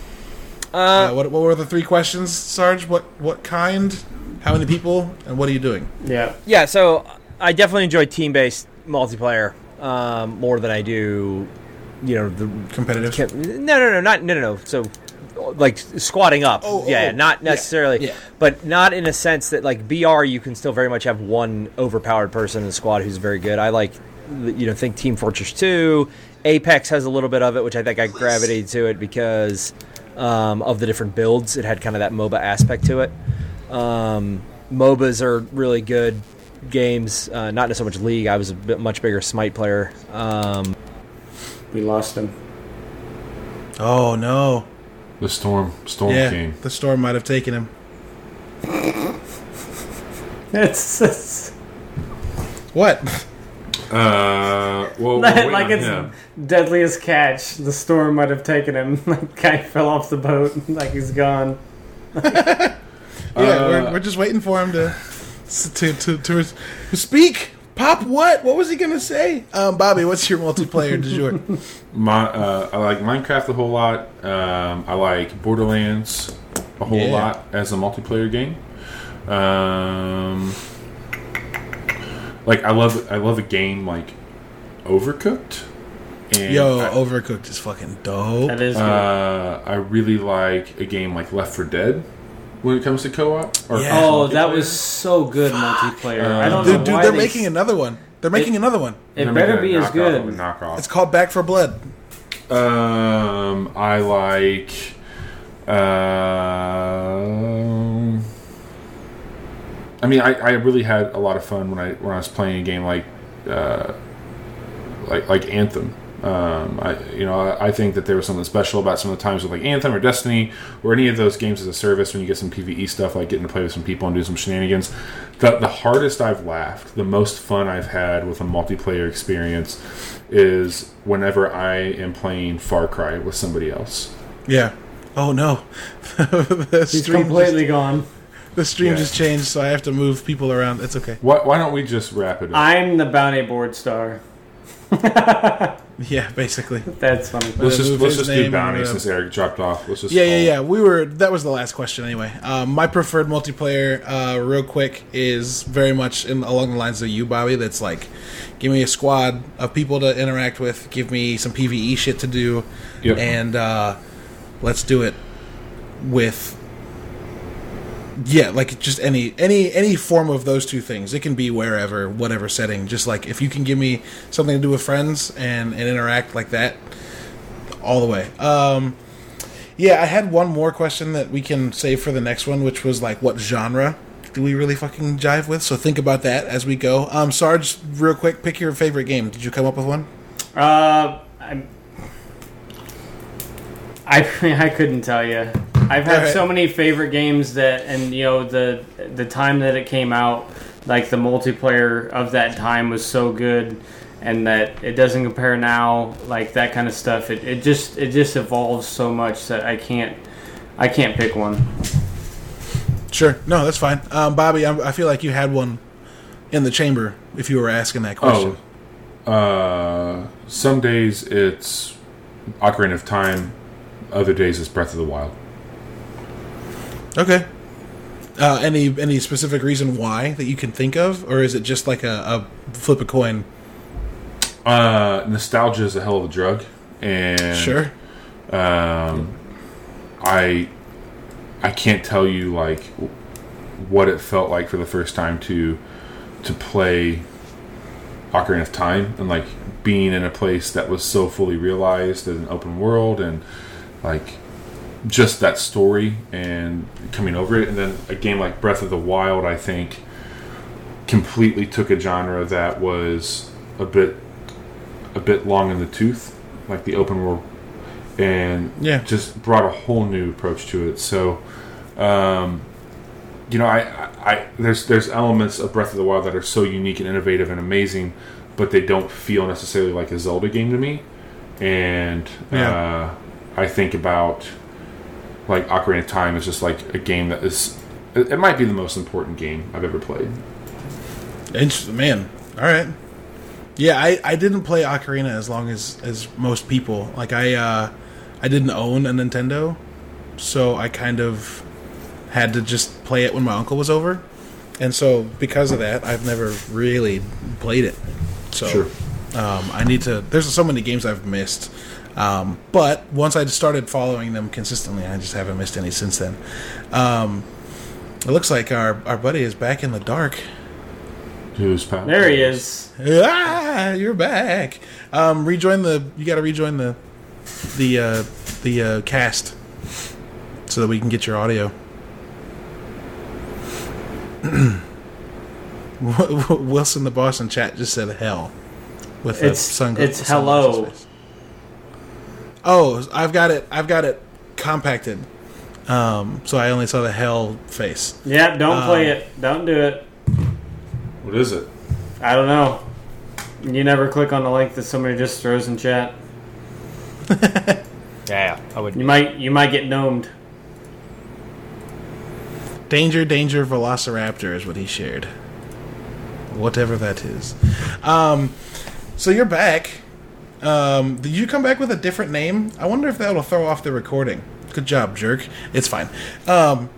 Uh, Uh, what, what were the three questions, Sarge? What what kind? How many people? And what are you doing? Yeah. yeah, so I definitely enjoy team-based multiplayer um, more than I do, you know, the Competitive. no, no, no, not no, no, no. So like squatting up, Oh, yeah, oh, not yeah, necessarily, yeah. but not in a sense that like BR, you can still very much have one overpowered person in the squad who's very good. I like, you know, think Team Fortress Two, Apex has a little bit of it, which I think I gravitated to it because um, of the different builds. It had kind of that MOBA aspect to it. Um, MOBAs are really good games, uh, not so much League. I was a bit much bigger Smite player. Um, We lost him. Oh no! the storm storm yeah, king. the storm might have taken him. It's, it's What? Uh, well, we're like it's him. deadliest catch. The storm might have taken him. Like guy fell off the boat. Like he's gone. Yeah, Uh, we're, we're just waiting for him to to to, to, to speak. Pop, what? What was he gonna say? Um, Bobby, what's your multiplayer du jour? My, uh, I like Minecraft a whole lot. Um, I like Borderlands a whole Yeah. lot as a multiplayer game. Um, like I love I love a game like Overcooked. And Yo, I, Overcooked is fucking dope. That is good. uh, I really like a game like Left 4 Dead when it comes to co-op. Or Yeah. oh, that was so good multiplayer. I don't know Dude, dude, why they're they- making another one. They're making another one. It They're better be as good. of a knockoff. It's called Back 4 Blood. Um, I like. Um, I mean, I, I really had a lot of fun when I when I was playing a game like, uh, like like Anthem. Um, I you know I, I think that there was something special about some of the times with like Anthem or Destiny or any of those games as a service when you get some PVE stuff like getting to play with some people and do some shenanigans. The the hardest I've laughed, the most fun I've had with a multiplayer experience is whenever I am playing Far Cry with somebody else. Yeah. Oh no. the He's completely just, gone. The stream Yeah. just changed, so I have to move people around. It's okay. Why, why don't we just wrap it up? I'm the bounty board star. Yeah, basically. That's funny. let's Uh, just move let's just do bounty since Eric dropped off. Let's just Yeah, yeah, yeah. We were that was the last question anyway. Um, my preferred multiplayer, uh, real quick, is very much in along the lines of you, Bobby. That's like, give me a squad of people to interact with, give me some PVE shit to do, Yep. and uh, let's do it with. Yeah, like just any any any form of those two things. It can be wherever, whatever setting. Just like if you can give me something to do with friends and and interact like that, all the way. Um, yeah, I had one more question that we can save for the next one, which was like, what genre do we really fucking jive with? So think about that as we go. Um, Sarge, real quick, pick your favorite game. Did you come up with one? Uh, I'm, I I couldn't tell you. I've had Alright. so many favorite games that, and you know the the time that it came out, like the multiplayer of that time was so good, and that it doesn't compare now, like that kind of stuff. It, it just it just evolves so much that I can't I can't pick one. Sure. No, that's fine. Um, Bobby, I, I feel like you had one in the chamber if you were asking that question. Oh, uh, some days it's Ocarina of Time. Other days it's Breath of the Wild. Okay. Uh, any any specific reason why that you can think of, or is it just like a, a flip a coin? Uh, nostalgia is a hell of a drug, and Sure. Um, I I can't tell you like what it felt like for the first time to to play Ocarina of Time and like being in a place that was so fully realized as an open world and like just that story and coming over it and then a game like Breath of the Wild I think completely took a genre that was a bit a bit long in the tooth like the open world and Yeah. just brought a whole new approach to it. So, um, you know, I, I, I there's there's elements of Breath of the Wild that are so unique and innovative and amazing, but they don't feel necessarily like a Zelda game to me. And Yeah. uh, I think about like Ocarina of Time is just like a game that is. It, it might be the most important game I've ever played. Interesting, man. All right. Yeah, I, I didn't play Ocarina as long as as most people. Like I uh, I didn't own a Nintendo, so I kind of had to just play it when my uncle was over, and so because of that, I've never really played it. So Sure. um, I need to. There's so many games I've missed. Um, but once I started following them consistently, I just haven't missed any since then. Um, it looks like our, our buddy is back in the dark. Who's Pat? There he is. Ah, you're back. Um, rejoin the. You got to rejoin the the uh, the uh, cast so that we can get your audio. Wilson, the boss in chat, just said hell with the It's- sun. it's hello. face. Oh, I've got it. I've got it compacted. Um, so I only saw the hell face. Yeah, don't play Um, it. Don't do it. What is it? I don't know. You never click on the link that somebody just throws in chat. Yeah, I would. You might you might get gnomed. Danger, danger, Velociraptor is what he shared. Whatever that is. Um, so you're back. Um, did you come back with a different name? I wonder if that'll throw off the recording. Good job, jerk. It's fine. Um,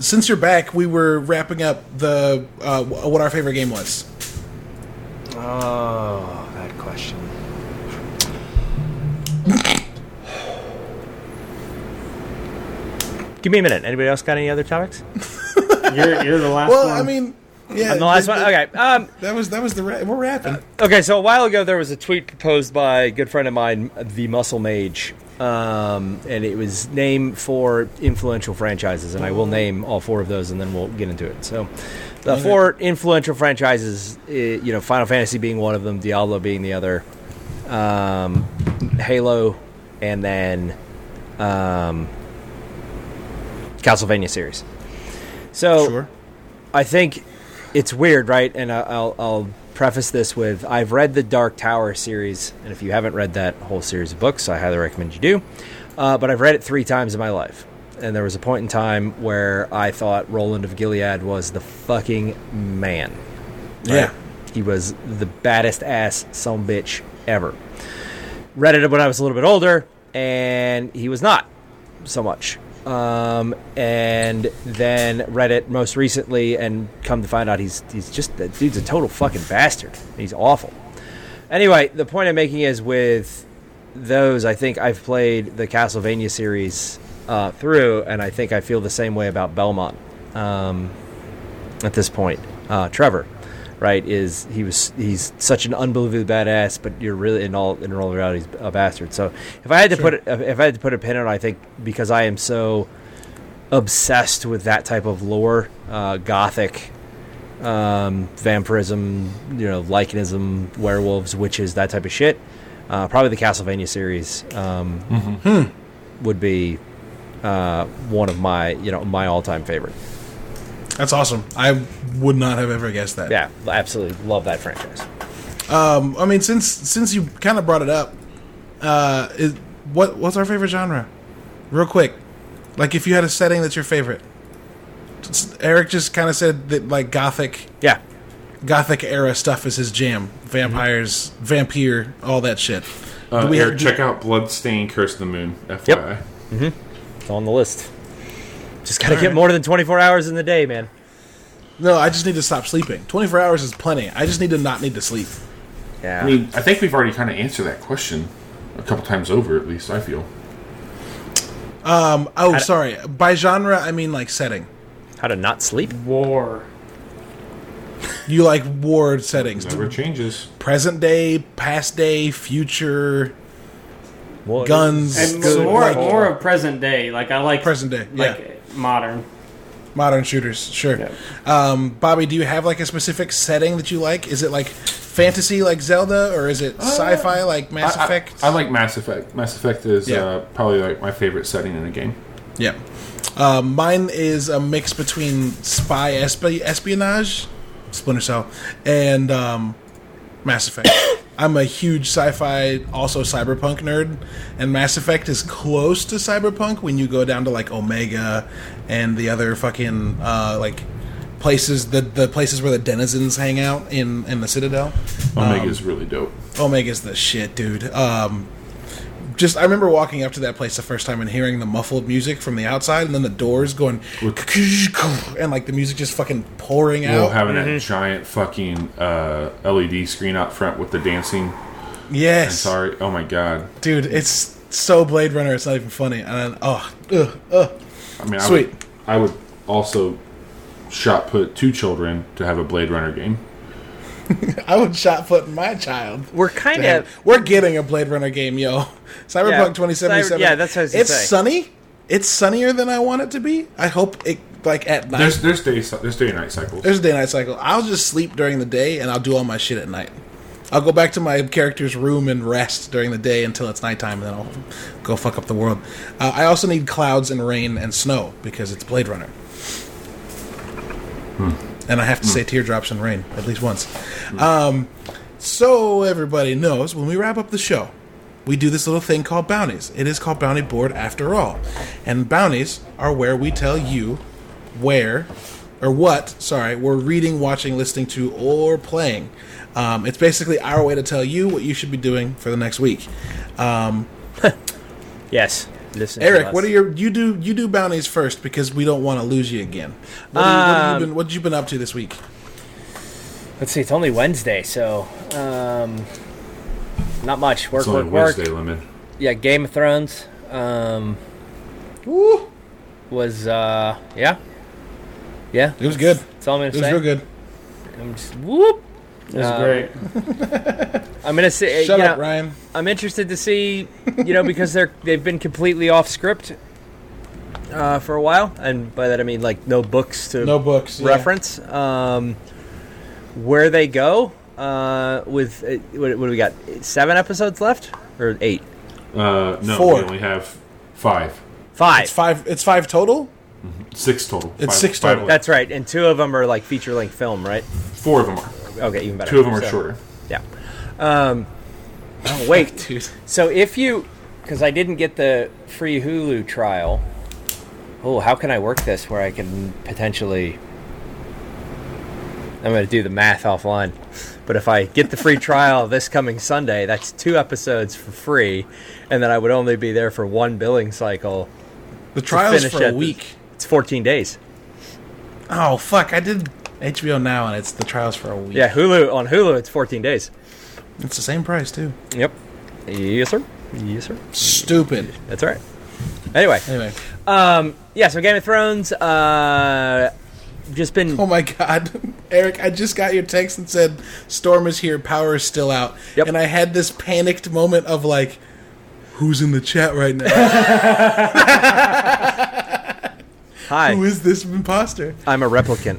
since you're back, we were wrapping up the uh, what our favorite game was. Oh, that question. Give me a minute. Anybody else got any other topics? You're, you're the last Well, one. I mean, yeah, I'm the last one. Okay. Um, That was that was the ra- we're wrapping. Okay, so a while ago there was a tweet proposed by a good friend of mine, the Muscle Mage, um, and it was named for influential franchises, and I will name all four of those, and then we'll get into it. So, the Okay. four influential franchises, i- you know, Final Fantasy being one of them, Diablo being the other, um, Halo, and then um, Castlevania series. So, Sure. I think it's weird, right? And I'll, I'll preface this with I've read the Dark Tower series, and if you haven't read that whole series of books, I highly recommend you do. Uh, but I've read it three times in my life. And there was a point in time where I thought Roland of Gilead was the fucking man. Yeah. He was the baddest ass some bitch ever. Read it when I was a little bit older, and he was not so much. Um, and then read it most recently, and come to find out he's he's just that dude's a total fucking bastard. He's awful. Anyway, the point I'm making is with those, I think I've played the Castlevania series uh, through, and I think I feel the same way about Belmont um, at this point. Uh, Trevor, right? Is he was he's such an unbelievably badass, but you're really in all in all reality he's a bastard. So if I had to put if I had to put a pin on, it, I think because I am so obsessed with that type of lore, uh, gothic, um, vampirism, you know, lycanism, werewolves, witches, that type of shit. Uh, probably the Castlevania series um, would be uh, one of my you know my all time favorite. That's awesome. I would not have ever guessed that. Yeah, absolutely love that franchise. Um, I mean, since since you kind of brought it up, uh, is, what what's our favorite genre? Real quick, like if you had a setting that's your favorite. Just- Eric just kind of said that like gothic Yeah, gothic era stuff is his jam. Vampires, vampire, all that shit. Uh, we Eric, have- check out Bloodstained Curse of the Moon, FYI. it's on the list. Just gotta get more than twenty four hours in the day, man. No, I just need to stop sleeping. Twenty four hours is plenty. I just need to not need to sleep. Yeah, I mean, I think we've already kind of answered that question a couple times over, at least, I feel. Um. Oh, sorry. By genre, I mean like setting. how to not sleep? War. You like war settings, Never changes. present day, past day, future, Well, guns, And good, more, like, more of present day. Like I like present day, like yeah, modern. modern shooters. Sure. Yeah. Um, Bobby, do you have like a specific setting that you like? Is it like fantasy like Zelda, or is it sci-fi like Mass I, I- Effect? I, like Mass Effect. Mass Effect is Yeah. uh, probably like my favorite setting in a game. Yeah. Um, mine is a mix between spy esp- espionage, Splinter Cell, and um, Mass Effect. I'm a huge sci-fi, also cyberpunk nerd, and Mass Effect is close to cyberpunk when you go down to like Omega and the other fucking uh, like places, the the places where the denizens hang out in in the Citadel. Omega is really dope. Omega's the shit, dude. Um, just I remember walking up to that place the first time and hearing the muffled music from the outside, and then the doors going, and like the music just fucking pouring Well, out. having that giant fucking uh, LED screen out front with the dancing. yes, Sorry. Oh my god. dude, it's so Blade Runner. It's not even funny. And then, oh, ugh, ugh. I mean, Sweet. I would, I would also shot put two children to have a Blade Runner game. I would shot put my child. We're kind of We're getting a Blade Runner game, yo. Cyberpunk Yeah, 2077. Cyber- yeah, that's what I was It's say. sunny. It's sunnier than I want it to be. I hope it like at night. There's there's day there's day and night cycles. There's a day and night cycle. I'll just sleep during the day and I'll do all my shit at night. I'll go back to my character's room and rest during the day until it's nighttime, and then I'll go fuck up the world. Uh, I also need clouds and rain and snow because it's Blade Runner. And I have to say teardrops and rain at least once. Um, so everybody knows when we wrap up the show, we do this little thing called bounties. It is called Bounty Board after all. And bounties are where we tell you where or what, sorry, we're reading, watching, listening to, or playing. Um, it's basically our way to tell you what you should be doing for the next week. Um, yes. Listen to Eric, us. what are your you do you do bounties first because we don't want to lose you again. What, are you- what have you Um, been what have you been up to this week? Let's see. It's only Wednesday, so um, not much. Work, It's only work, work. Wednesday limit. Yeah, Game of Thrones um, Woo! was uh, yeah, yeah. It was good. That's all I'm It gonna was say. real good. I'm just whoop. It was Um, great. I'm gonna say. Shut you up, know, Ryan. I'm interested to see, you know, because they're they've been completely off script uh, for a while, and by that I mean like no books to No books. yeah. reference. Um, where they go uh, with uh, what, what do we got? Seven episodes left or eight? Uh, no, Four. we only have five, Five. It's five. It's five total. six total. It's Five- six five total. That's right, and two of them are like feature length film, right? Four of them are. Okay, even better. Two of them are So, shorter. Yeah. Um, oh wait, Dude. So if you, because I didn't get the free Hulu trial. Oh, how can I work this where I can potentially? I'm going to do the math offline. But if I get the free trial this coming Sunday, that's two episodes for free, and then I would only be there for one billing cycle. The trial trial's finish for a at the- week. It's 14 days. Oh fuck! I did HBO now, and it's the trials for a week. Yeah, Hulu on Hulu, it's 14 days. it's the same price too. Yep. Yes, sir. Yes, sir. Stupid. That's all right. Anyway, Anyway, Um, yeah, so Game of Thrones, uh, just been Oh my god, Eric! I just got your text and said storm is here, power is still out, Yep. and I had this panicked moment of like, who's in the chat right now? hi. Who is this imposter? I'm a replicant.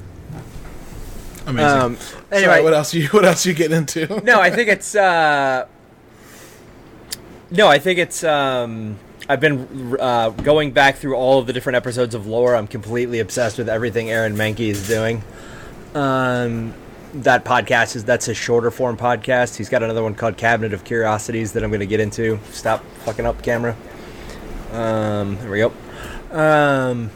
Amazing. Um, Sorry, anyway, what else you what else you getting into? no, I think it's. Uh, no, I think it's. Um, I've been uh, going back through all of the different episodes of Lore. I'm completely obsessed with everything Aaron Mahnke is doing. Um, that podcast is that's a shorter form podcast. He's got another one called Cabinet of Curiosities that I'm going to get into. Stop fucking up, camera. Um, there we go. Um,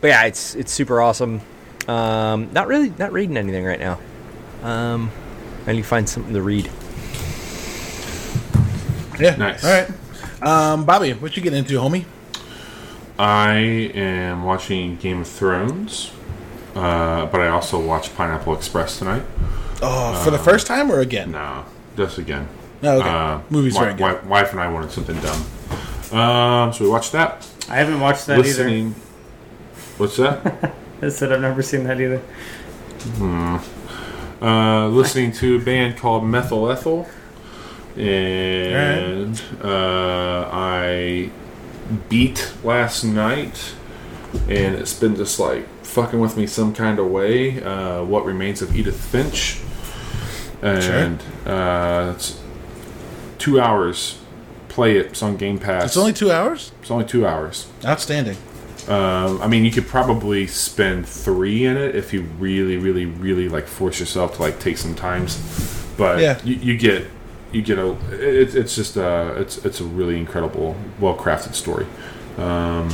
but yeah, it's it's super awesome. Um, not really not reading anything right now. Um, I need to find something to read. Yeah, Nice. All right, um, Bobby, what you getting into, homie? I am watching Game of Thrones, uh, but I also watched Pineapple Express tonight. Oh, for the first time or again? No, just again. No, okay. Uh, Movies wi- very good. wi- wife and I wanted something dumb. Um, so we watched that. I haven't watched that Listening. What's that? I said I've never seen that either. uh, listening to a band called Methyl Ethel, and uh, I beat last night, and it's been just like fucking with me some kind of way. Uh, what remains of Edith Finch, and uh, it's two hours. Play it. It's on Game Pass. It's only two hours. it's only two hours. Outstanding. Um, I mean, you could probably spend three in it if you really, really, really like force yourself to like take some times. But Yeah. you, you get you get a it, it's just a it's it's a really incredible, well crafted story. Um,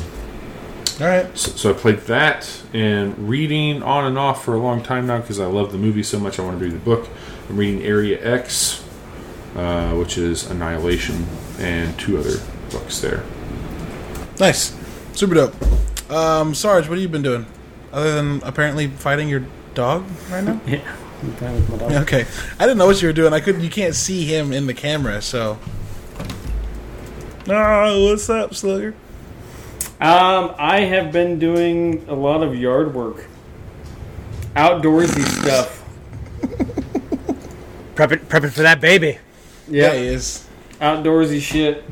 All right. so, so I played that and reading on and off for a long time now because I love the movie so much. I want to read the book. I'm reading Area X, uh, which is Annihilation, and two other books there. Nice. Super dope. Um, Sarge, what have you been doing? Other than apparently fighting your dog right now? Yeah. I'm with my dog. Okay. I didn't know what you were doing. I couldn't you can't see him in the camera, so Oh, what's up, Slugger? Um, I have been doing a lot of yard work, outdoorsy stuff. Prepping, prepping for that baby. Yeah, he is. outdoorsy shit.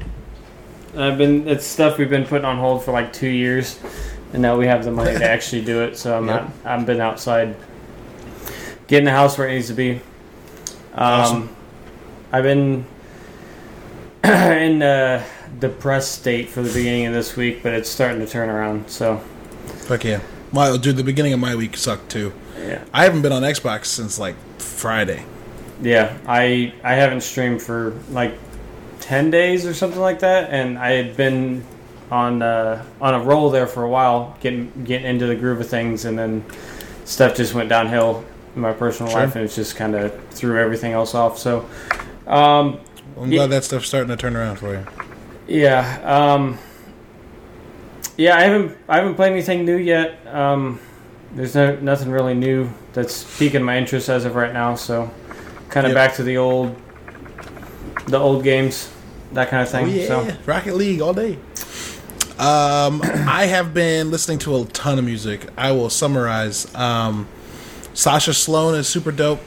I've been it's stuff we've been putting on hold for like two years, and now we have the money to actually do it. So I'm Yep. not. I've been outside, getting the house where it needs to be. Um, Awesome. I've been in a depressed state for the beginning of this week, but it's starting to turn around. So Fuck yeah. Well, dude, the beginning of my week sucked too. yeah, I haven't been on Xbox since like Friday. yeah. I I haven't streamed for like ten days or something like that, and I had been on uh, on a roll there for a while, getting getting into the groove of things, and then stuff just went downhill in my personal Sure. life, and it just kind of threw everything else off. So, um, I'm glad that stuff's starting to turn around for you. yeah, um, yeah. I haven't I haven't played anything new yet. Um, there's no nothing really new that's piquing my interest as of right now. So, kind of Yep. back to the old the old games, that kind of thing. Oh yeah, So. Rocket League all day. Um, I have been listening to a ton of music. I will summarize. Um, Sasha Sloan is super dope.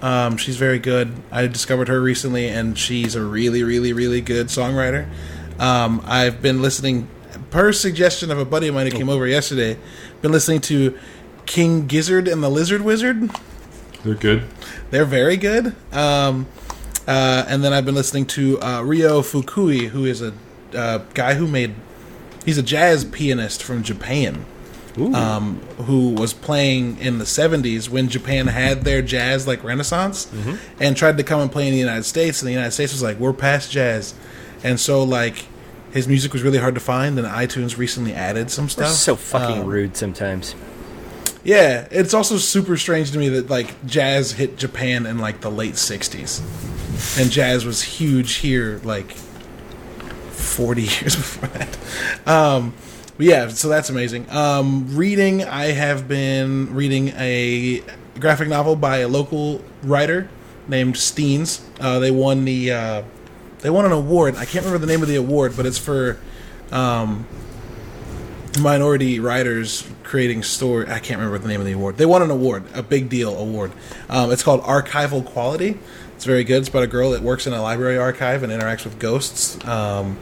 Um, she's very good. I discovered her recently, and she's a really, really, really good songwriter. Um, I've been listening, per suggestion of a buddy of mine who came over yesterday. Been listening to King Gizzard and the Lizard Wizard. They're good. They're very good. Um, uh, and then I've been listening to uh, Ryo Fukui, who is a uh, guy who made. He's a jazz pianist from Japan, um, who was playing in the '70s when Japan had their jazz like renaissance, and tried to come and play in the United States. And the United States was like, "We're past jazz," and so like his music was really hard to find. And iTunes recently added some stuff. so fucking Um, rude sometimes. yeah, it's also super strange to me that like jazz hit Japan in like the late '60s, and jazz was huge here like 40 years before that. Um, but yeah, so that's amazing. Um, reading, I have been reading a graphic novel by a local writer named Steenz. Uh, they won the uh, they won an award. I can't remember the name of the award, but it's for um, minority writers creating story. I can't remember the name of the award. They won an award, a big deal award. Um, it's called Archival Quality. It's very good. It's about a girl that works in a library archive and interacts with ghosts. Um,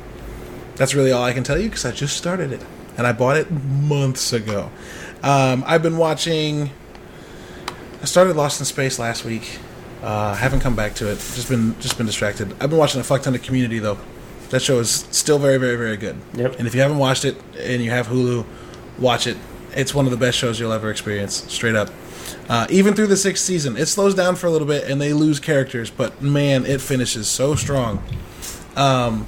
that's really all I can tell you because I just started it and I bought it months ago. Um, I've been watching. I started Lost in Space last week. Uh, haven't come back to it. Just been just been distracted. I've been watching a fuck ton of Community though. That show is still very very very good. Yep. And if you haven't watched it and you have Hulu, watch it. It's one of the best shows you'll ever experience. Straight up. Uh, even through the sixth season, it slows down for a little bit and they lose characters, but man, it finishes so strong. Um,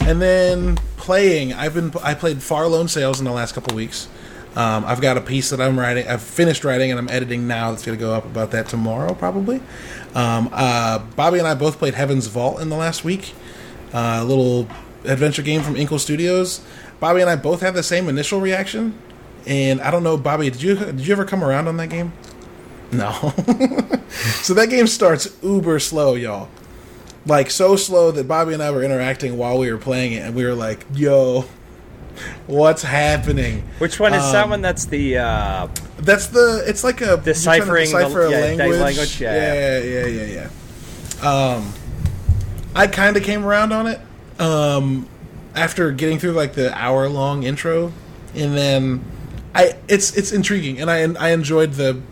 and then playing, I've been I played Far Lone Sails in the last couple weeks. Um, I've got a piece that I'm writing. I've finished writing and I'm editing now. That's going to go up about that tomorrow, probably. Um, uh, Bobby and I both played Heaven's Vault in the last week. Uh, a little adventure game from Inkle Studios. Bobby and I both had the same initial reaction, and I don't know, Bobby, did you did you ever come around on that game? No. so that game starts uber slow, y'all. Like so slow that Bobby and I were interacting while we were playing it, and we were like, "Yo, what's happening?" Which one is that Um, one? That's the uh, That's the. It's like a you're trying to Deciphering the- decipher a yeah, language. language, yeah, yeah, yeah, yeah, yeah. Um, I kind of came around on it um, after getting through like the hour long intro, and then I it's it's intriguing, and I I enjoyed the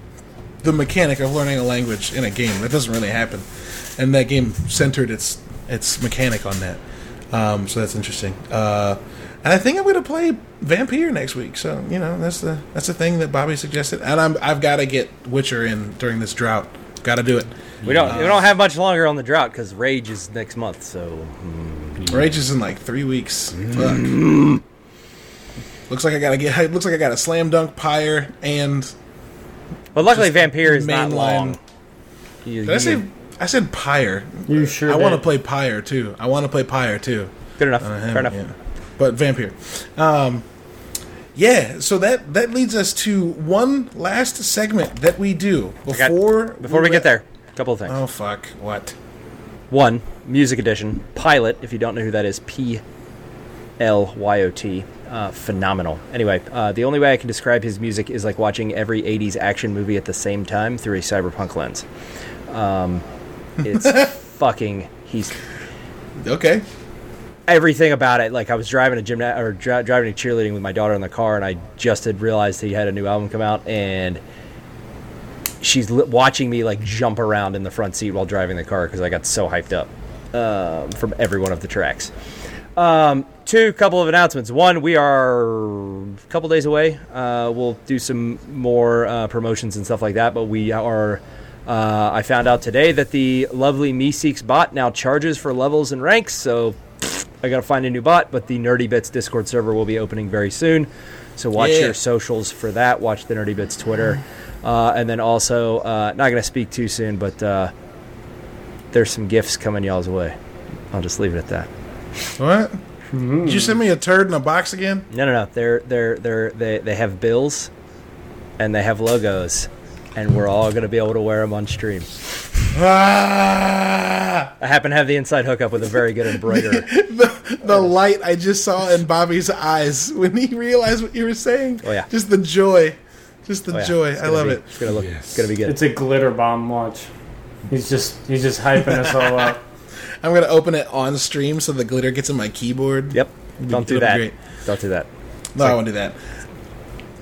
the mechanic of learning a language in a game. That doesn't really happen, and that game centered its its mechanic on that. Um, so that's interesting. Uh, and I think I'm going to play Vampyr next week. So you know that's the that's the thing that Bobby suggested, and I'm I've got to get Witcher in during this drought. Got to do it. we don't we don't have much longer on the drought because Rage is next month. So Rage is in like three weeks. Fuck. Looks like I gotta get. Looks like I got a slam dunk pyre and. But luckily, Just Vampyr is not long. You- Did I you say? I said pyre. You sure I want to play pyre too. I want to play pyre too. good enough. I Fair enough. yet. But Vampyr. Um, yeah. So that that leads us to one last segment that we do got- before Before we get there, a couple of things. Oh fuck! What? One, Music Edition. Pilot, if you don't know who that is, P L Y O T. Uh, phenomenal. Anyway, uh, the only way I can describe his music is like watching every 80s action movie at the same time through a cyberpunk lens. Um, it's fucking. He's Okay. everything about it. Like I was driving a gymna- or dri- driving to cheerleading with my daughter in the car, and I just had realized he had a new album come out, and she's li- watching me like jump around in the front seat while driving the car because I got so hyped up um, from every one of the tracks. Um, two couple of announcements. One, we are a couple days away. Uh, we'll do some more uh, promotions and stuff like that, but we are. Uh, I found out today that the lovely MEE6 bot now charges for levels and ranks, so I gotta find a new bot. But the Nerdy Bits Discord server will be opening very soon, so watch Yeah. your socials for that. Watch the Nerdy Bits Twitter, uh, and then also uh, not gonna speak too soon, but uh, there's some gifts coming y'all's way. I'll just leave it at that. What? Did you send me a turd in a box again? No, no, no. They're they're they're they they have bills, and they have logos, and we're all gonna be able to wear them on stream. Ah! I happen to have the inside hookup with a very good embroiderer. the, the light I just saw in Bobby's eyes when he realized what you were saying. Oh, yeah. Just the joy. Just the Oh, yeah. joy. I love be- it. It's gonna look. Yes. It's gonna be good. It's a glitter bomb. Watch. He's just he's just hyping us all up. I'm gonna open it on stream so the glitter gets in my keyboard. Yep. Don't do it'll be that. great. Don't do that. No, I won't do that.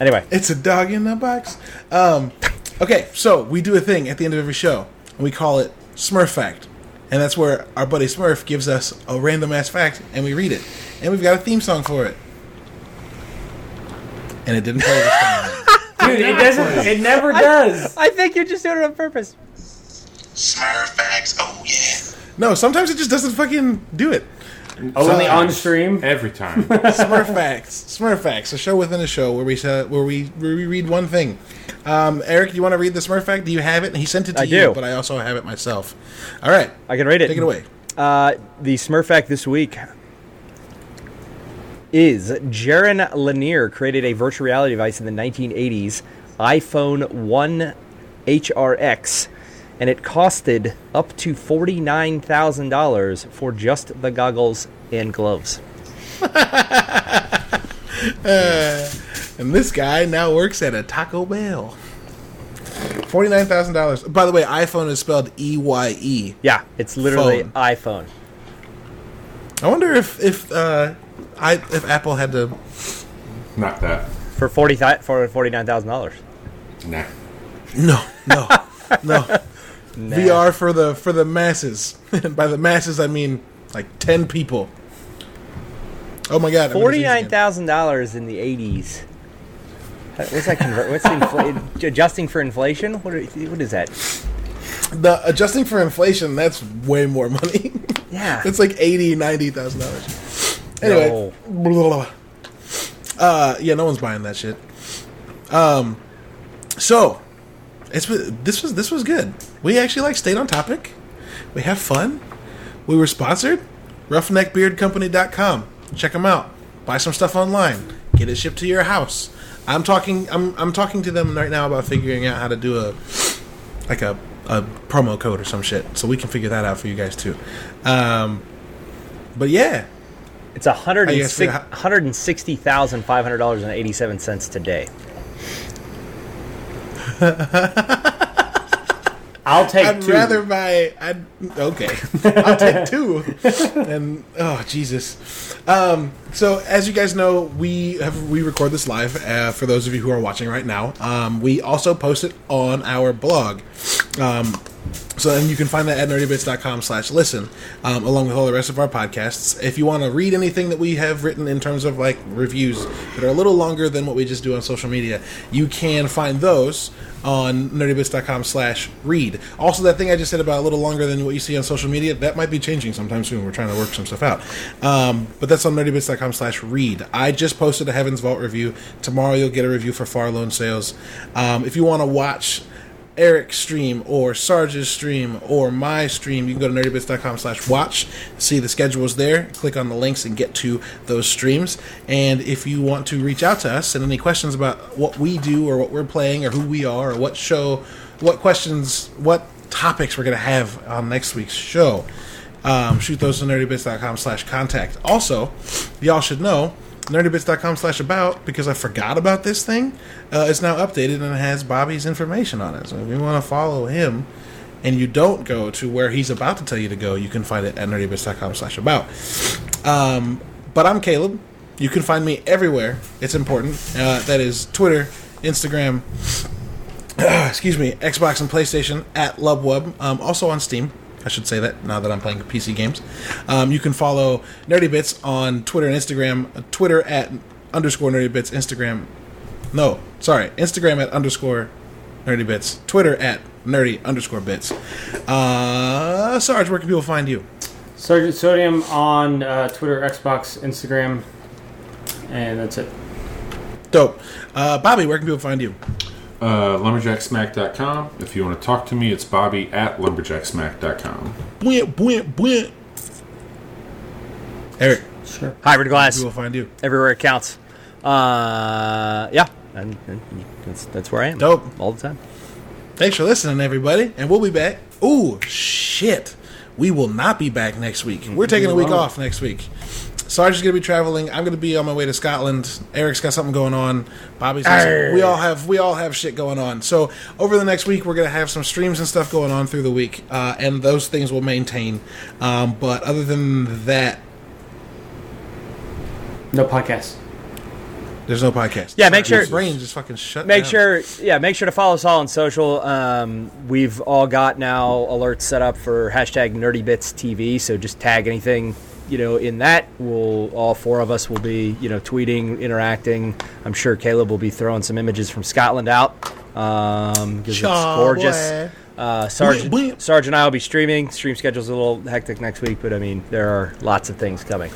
Anyway, It's a dog in a box. Um, okay, so we do a thing at the end of every show, and we call it Smurf Fact. And that's where our buddy Smurf gives us a random ass fact, and we read it. And we've got a theme song for it. And it didn't play this time. Dude, it doesn't. It never does. I think you're just doing it on purpose. Smurf facts, oh yeah. No, sometimes it just doesn't fucking do it. Only on stream. Every time. Smurf Facts. Smurf Facts, a show within a show where we uh, where we where we read one thing. Um, Eric, do you want to read the Smurf Fact? Do you have it? He sent it to I you, do. but I also have it myself. All right, I can read it. take it away. Uh, the Smurf fact this week is Jaron Lanier created a virtual reality device in the 1980s, EyePhone 1 HRX, and it costed up to $49,000 for just the goggles and gloves. and this guy now works at a Taco Bell. Forty nine thousand dollars. By the way, iPhone is spelled E Y E. Yeah, it's literally Phone. iPhone. I wonder if if uh, I if Apple had to. Not that. For forty for forty nine thousand dollars. Nah. No, no, no. VR for the for the masses. by the masses, I mean like ten people. Oh my god! Forty nine thousand dollars in the eighties. What's that convert? What's the infl- adjusting for inflation? What are, what is that? The adjusting for inflation, that's way more money. Yeah. it's like eighty, ninety thousand dollars. Anyway, blah, blah, blah. uh, yeah, no one's buying that shit. Um, so it's this was this was good. We actually like stayed on topic. We have fun. We were sponsored. RoughneckBeardCompany.com. Check them out. Buy some stuff online. Get it shipped to your house. I'm talking. I'm I'm talking to them right now about figuring out how to do a like a a promo code or some shit, so we can figure that out for you guys too. Um, but yeah, It's a hundred I and guess six we- hundred and sixty thousand five hundred dollars and eighty seven cents today. I'll take I'd two. rather buy. I'd okay. I'll take two. And oh Jesus. Um, so as you guys know, we have we record this live. Uh, for those of you who are watching right now, um, we also post it on our blog. Um, so and you can find that at nerdybits.com slash listen, um, along with all the rest of our podcasts. If you want to read anything that we have written in terms of like reviews that are a little longer than what we just do on social media, you can find those on nerdybits.com slash read. Also, that thing I just said about a little longer than what you see on social media, that might be changing sometime soon. We're trying to work some stuff out. Um, but that's on nerdybits.com slash read. I just posted a Heaven's Vault review. Tomorrow you'll get a review for Far Lone Sails. Um, if you want to watch Eric's stream or Sarge's stream or my stream, you can go to nerdybits.com slash watch, see the schedules there, click on the links and get to those streams. And if you want to reach out to us and any questions about what we do or what we're playing or who we are or what show, what questions, what topics we're going to have on next week's show, um, shoot those to nerdybits.com slash contact. Also, y'all should know nerdybits.com slash about because I forgot about this thing. Uh, it's now updated and it has Bobby's information on it. So if you want to follow him and you don't go to where he's about to tell you to go, you can find it at nerdybits.com slash about. Um, but I'm Caleb. You can find me everywhere. It's important. Uh, that is Twitter, Instagram, excuse me, Xbox and PlayStation at Lubwub. Um, also on Steam. I should say that now that I'm playing PC games. Um, you can follow Nerdy Bits on Twitter and Instagram. uh, Twitter at underscore Nerdy Bits. Instagram. No, sorry. Instagram at underscore Nerdy Bits. Twitter at Nerdy underscore Bits. Uh, Sarge, where can people find you? Sergeant Sodium on uh, Twitter, Xbox, Instagram, and that's it. Dope. Uh, Bobby, where can people find you? Uh, lumberjacksmack.com. If you want to talk to me, it's bobby at lumberjacksmack.com. Bwint, bwint, bwint. Eric, Sure. Hybrid glass We will find you? everywhere it counts. Uh, yeah, and, and that's that's where I am. Dope. all the time. Thanks for listening, everybody, and we'll be back. Ooh, shit. We will not be back next week. We're taking a week off next week. Sarge is going to be traveling. I'm going to be on my way to Scotland. Eric's got something going on. Bobby's got we all have we all have shit going on. So over the next week, we're going to have some streams and stuff going on through the week, uh, and those things will maintain. Um, but other than that, No podcast. there's no podcast. Yeah, make My sure- brain just fucking shut. Make down. sure, yeah, make sure to follow us all on social. Um, we've all got now alerts set up for hashtag Nerdy Bits TV, So just tag anything, you know, in that. We'll all four of us will be, you know, tweeting, interacting. I'm sure Caleb will be throwing some images from Scotland out um, because it's gorgeous. Uh, Bwah, bwah. Sarge and I will be streaming. Stream schedule's a little hectic next week, but I mean, there are lots of things coming.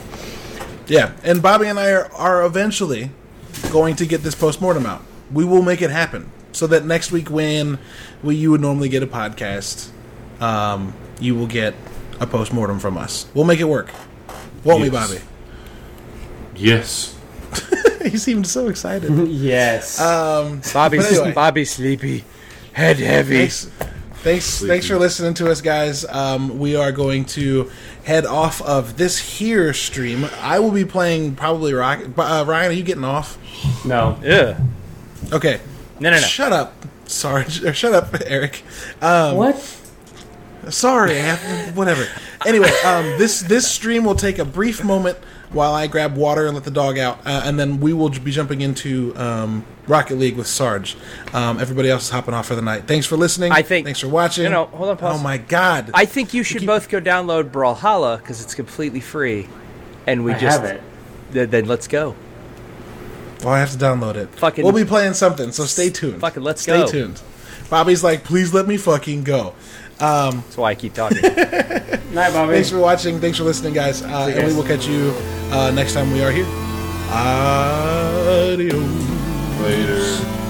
Yeah, and Bobby and I are, are eventually going to get this postmortem out. We will make it happen so that next week, when we, you would normally get a podcast, um, you will get a postmortem from us. We'll make it work, won't we, Bobby? Yes. he seemed so excited. Yes. Um, Bobby's But anyway. Bobby's sleepy, head heavy. thanks, Thanks, Sleepy. thanks for listening to us, guys. Um, we are going to head off of this here stream. I will be playing probably Rocket. Uh, Ryan, are you getting off? No. Yeah. Okay. No, no, no. Shut up, Sarge. Or shut up, Eric. Um, what? Sorry, I have, whatever. Anyway, um, this this stream will take a brief moment while I grab water and let the dog out, uh, and then we will be jumping into um, Rocket League with Sarge. Um, everybody else is hopping off for the night. Thanks for listening. I think- Thanks for watching. No, no, hold on, pause. Oh my God! I think you should both go download Brawlhalla because it's completely free, and we I just have it. Th- then let's go. well, I have to download it. Fucking- we'll be playing something, so stay tuned. Fucking let's stay go. Stay tuned. Bobby's like, please let me fucking go. That's why I keep talking. Night, Bobby. Thanks for watching. Thanks for listening, guys. Uh, and we will catch you uh, next time we are here. Adios. Later.